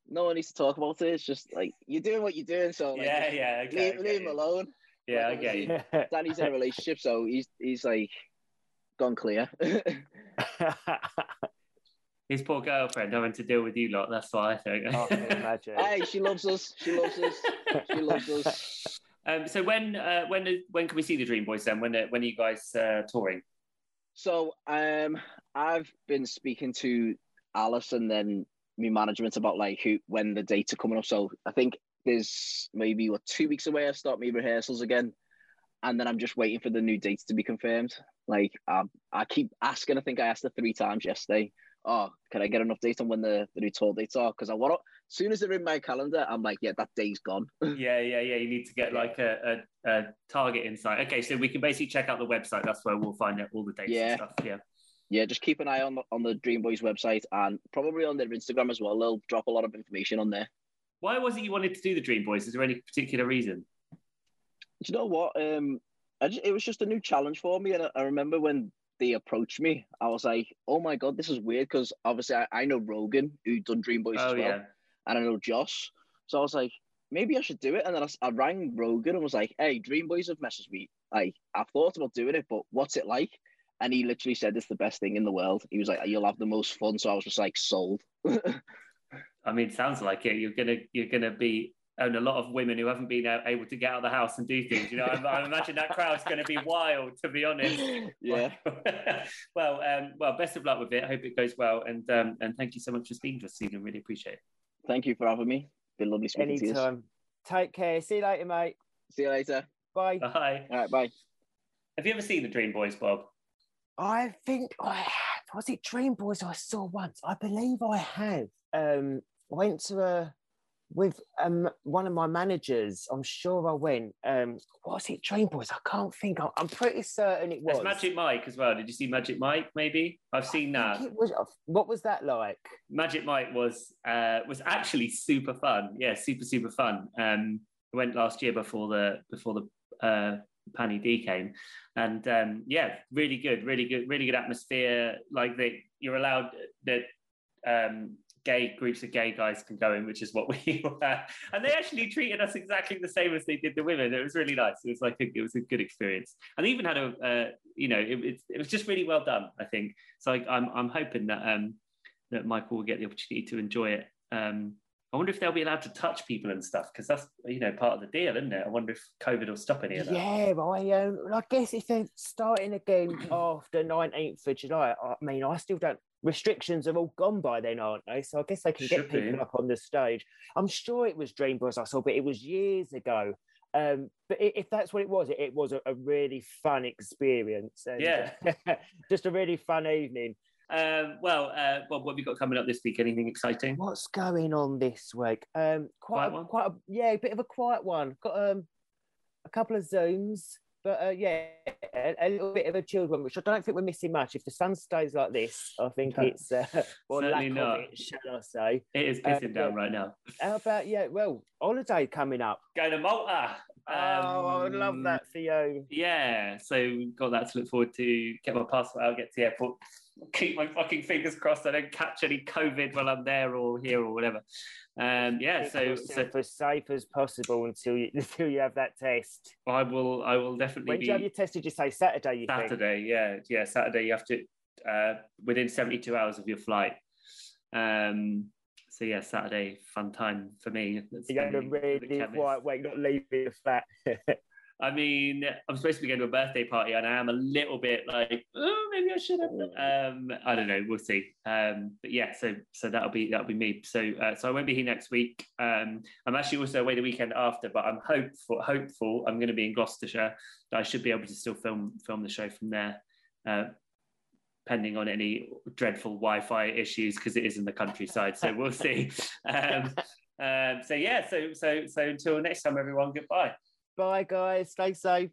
Speaker 6: no one needs to talk about it. It's just like you're doing what you're doing. So like,
Speaker 2: yeah, yeah. Okay,
Speaker 6: leave,
Speaker 2: I get
Speaker 6: leave him alone.
Speaker 2: Yeah, I
Speaker 6: Like,
Speaker 2: get you.
Speaker 6: Danny's in a relationship, so he's he's like gone clear.
Speaker 2: His poor girlfriend having to deal with you lot. That's why I think.
Speaker 3: I imagine.
Speaker 6: hey, she loves us. She loves us. She loves us.
Speaker 2: um, so when uh, when when can we see the Dream Boys then? When are- when are you guys uh, touring?
Speaker 6: So um, I've been speaking to Alice and then me management about like who when the dates are coming up. So I think there's maybe what two weeks away. I start my rehearsals again, and then I'm just waiting for the new dates to be confirmed. Like I, I keep asking. I think I asked her three times yesterday. Oh, can I get an update on when the, the new tour dates are? Because I want to. As soon as they're in my calendar, I'm like, yeah, that day's gone.
Speaker 2: yeah, yeah, yeah. You need to get like a, a, a target insight. Okay, so we can basically check out the website. That's where we'll find out all the dates
Speaker 6: Yeah.
Speaker 2: and stuff. Yeah.
Speaker 6: yeah, just keep an eye on the, on the Dream Boys website and probably on their Instagram as well. They'll drop a lot of information on there.
Speaker 2: Why was it you wanted to do the Dream Boys? Is there any particular reason?
Speaker 6: Do you know what? Um, I just, it was just a new challenge for me, and I, I remember when they approached me, I was like, "Oh my god, this is weird." Because obviously, I, I know Rogan, who done Dream Boys
Speaker 2: oh
Speaker 6: as well,
Speaker 2: yeah.
Speaker 6: and I know Josh, so I was like, maybe I should do it. And then I rang Rogan and was like, "Hey, Dream Boys have messaged me. Like, I've thought about doing it, but what's it like?" And he literally said, "It's the best thing in the world." He was like, "You'll have the most fun." So I was just like, sold.
Speaker 2: I mean, sounds like it. You're gonna you're gonna be own a lot of women who haven't been able to get out of the house and do things. You know, I, I imagine that crowd's going to be wild. To be honest.
Speaker 6: yeah.
Speaker 2: well, um, well, best of luck with it. I hope it goes well, and um, and thank you so much for speaking to us, Stephen. Really appreciate it.
Speaker 6: Thank you for having me. Been lovely speaking to you.
Speaker 3: Anytime. Take care. See you later, mate.
Speaker 6: See you later.
Speaker 3: Bye.
Speaker 2: Bye.
Speaker 6: All right, bye.
Speaker 2: Have you ever seen the Dream Boys, Bob?
Speaker 3: I think I have. Was it Dream Boys I saw once? I believe I have. Um, I went to a with um one of my managers. I'm sure I went. Um, was it Dream Boys? I can't think. I'm, I'm pretty certain it was.
Speaker 2: There's Magic Mike as well. Did you see Magic Mike? Maybe I've seen that.
Speaker 3: was- what was that like?
Speaker 2: Magic Mike was uh, was actually super fun. Yeah, super super fun. Um, I went last year before the before the uh, Panny D came, and um, yeah, really good, really good, really good atmosphere. Like that, you're allowed that um, gay groups of gay guys can go in, which is what we were. And they actually treated us exactly the same as they did the women. It was really nice. It was like a, it was a good experience, and they even had a uh, you know it, it, it was just really well done. I think so. I, I'm I'm hoping that um, that Michael will get the opportunity to enjoy it. Um, I wonder if they'll be allowed to touch people and stuff because that's you know part of the deal, isn't it? I wonder if COVID will stop any of that.
Speaker 3: Yeah, I um, I guess if they're starting again after 19th of July, I mean, I still don't. Restrictions are all gone by then, aren't they? So I guess they can get
Speaker 2: Should be.
Speaker 3: people up on the stage. I'm sure it was Dream Boys I saw, but it was years ago. Um, but if that's what it was, it, it was a, a really fun experience. And,
Speaker 2: Yeah.
Speaker 3: just a really fun evening.
Speaker 2: Um, well, uh, Bob, what have you got coming up this week? Anything exciting?
Speaker 3: What's going on this week? Um, quite,
Speaker 2: Quiet
Speaker 3: a,
Speaker 2: one?
Speaker 3: quite a, yeah, a bit of a quiet one. Got um, a couple of zooms, but uh, yeah, a, a little bit of a chilled one, which I don't think we're missing much. If the sun stays like this, I think
Speaker 2: No.
Speaker 3: it's uh, or lack
Speaker 2: Certainly not.
Speaker 3: it, shall I say?
Speaker 2: It is
Speaker 3: Uh,
Speaker 2: pissing down right now.
Speaker 3: How about yeah? Well, holiday coming up.
Speaker 2: Going to Malta.
Speaker 3: oh, I would love
Speaker 2: Um,
Speaker 3: that for you.
Speaker 2: Yeah, so got that to look forward to. Get my passport out, get to the airport. Keep my fucking fingers crossed I don't catch any COVID while I'm there or here or whatever. Um, yeah, so so
Speaker 3: as safe as possible until you until you have that test.
Speaker 2: I will I will definitely
Speaker 3: When do you have your test? Did you say Saturday? You think?
Speaker 2: Saturday. Yeah, yeah, Saturday. You have to uh, within 72 hours of your flight. Um, so yeah, Saturday, fun time for me.
Speaker 3: You're going to really quiet wait, not leaving the flat.
Speaker 2: I mean, I'm supposed to be going to a birthday party, and I am a little bit like, oh, maybe I should have. Um, I don't know. We'll see. Um, but yeah, so so that'll be that'll be me. So uh, so I won't be here next week. Um, I'm actually also away the weekend after, but I'm hopeful. Hopeful I'm going to be in Gloucestershire. That I should be able to still film film the show from there. Uh, pending on any dreadful Wi-Fi issues because it is in the countryside. So we'll see. Um, um, so yeah, so so so until next time, everyone. Goodbye.
Speaker 3: Bye, guys. Stay safe.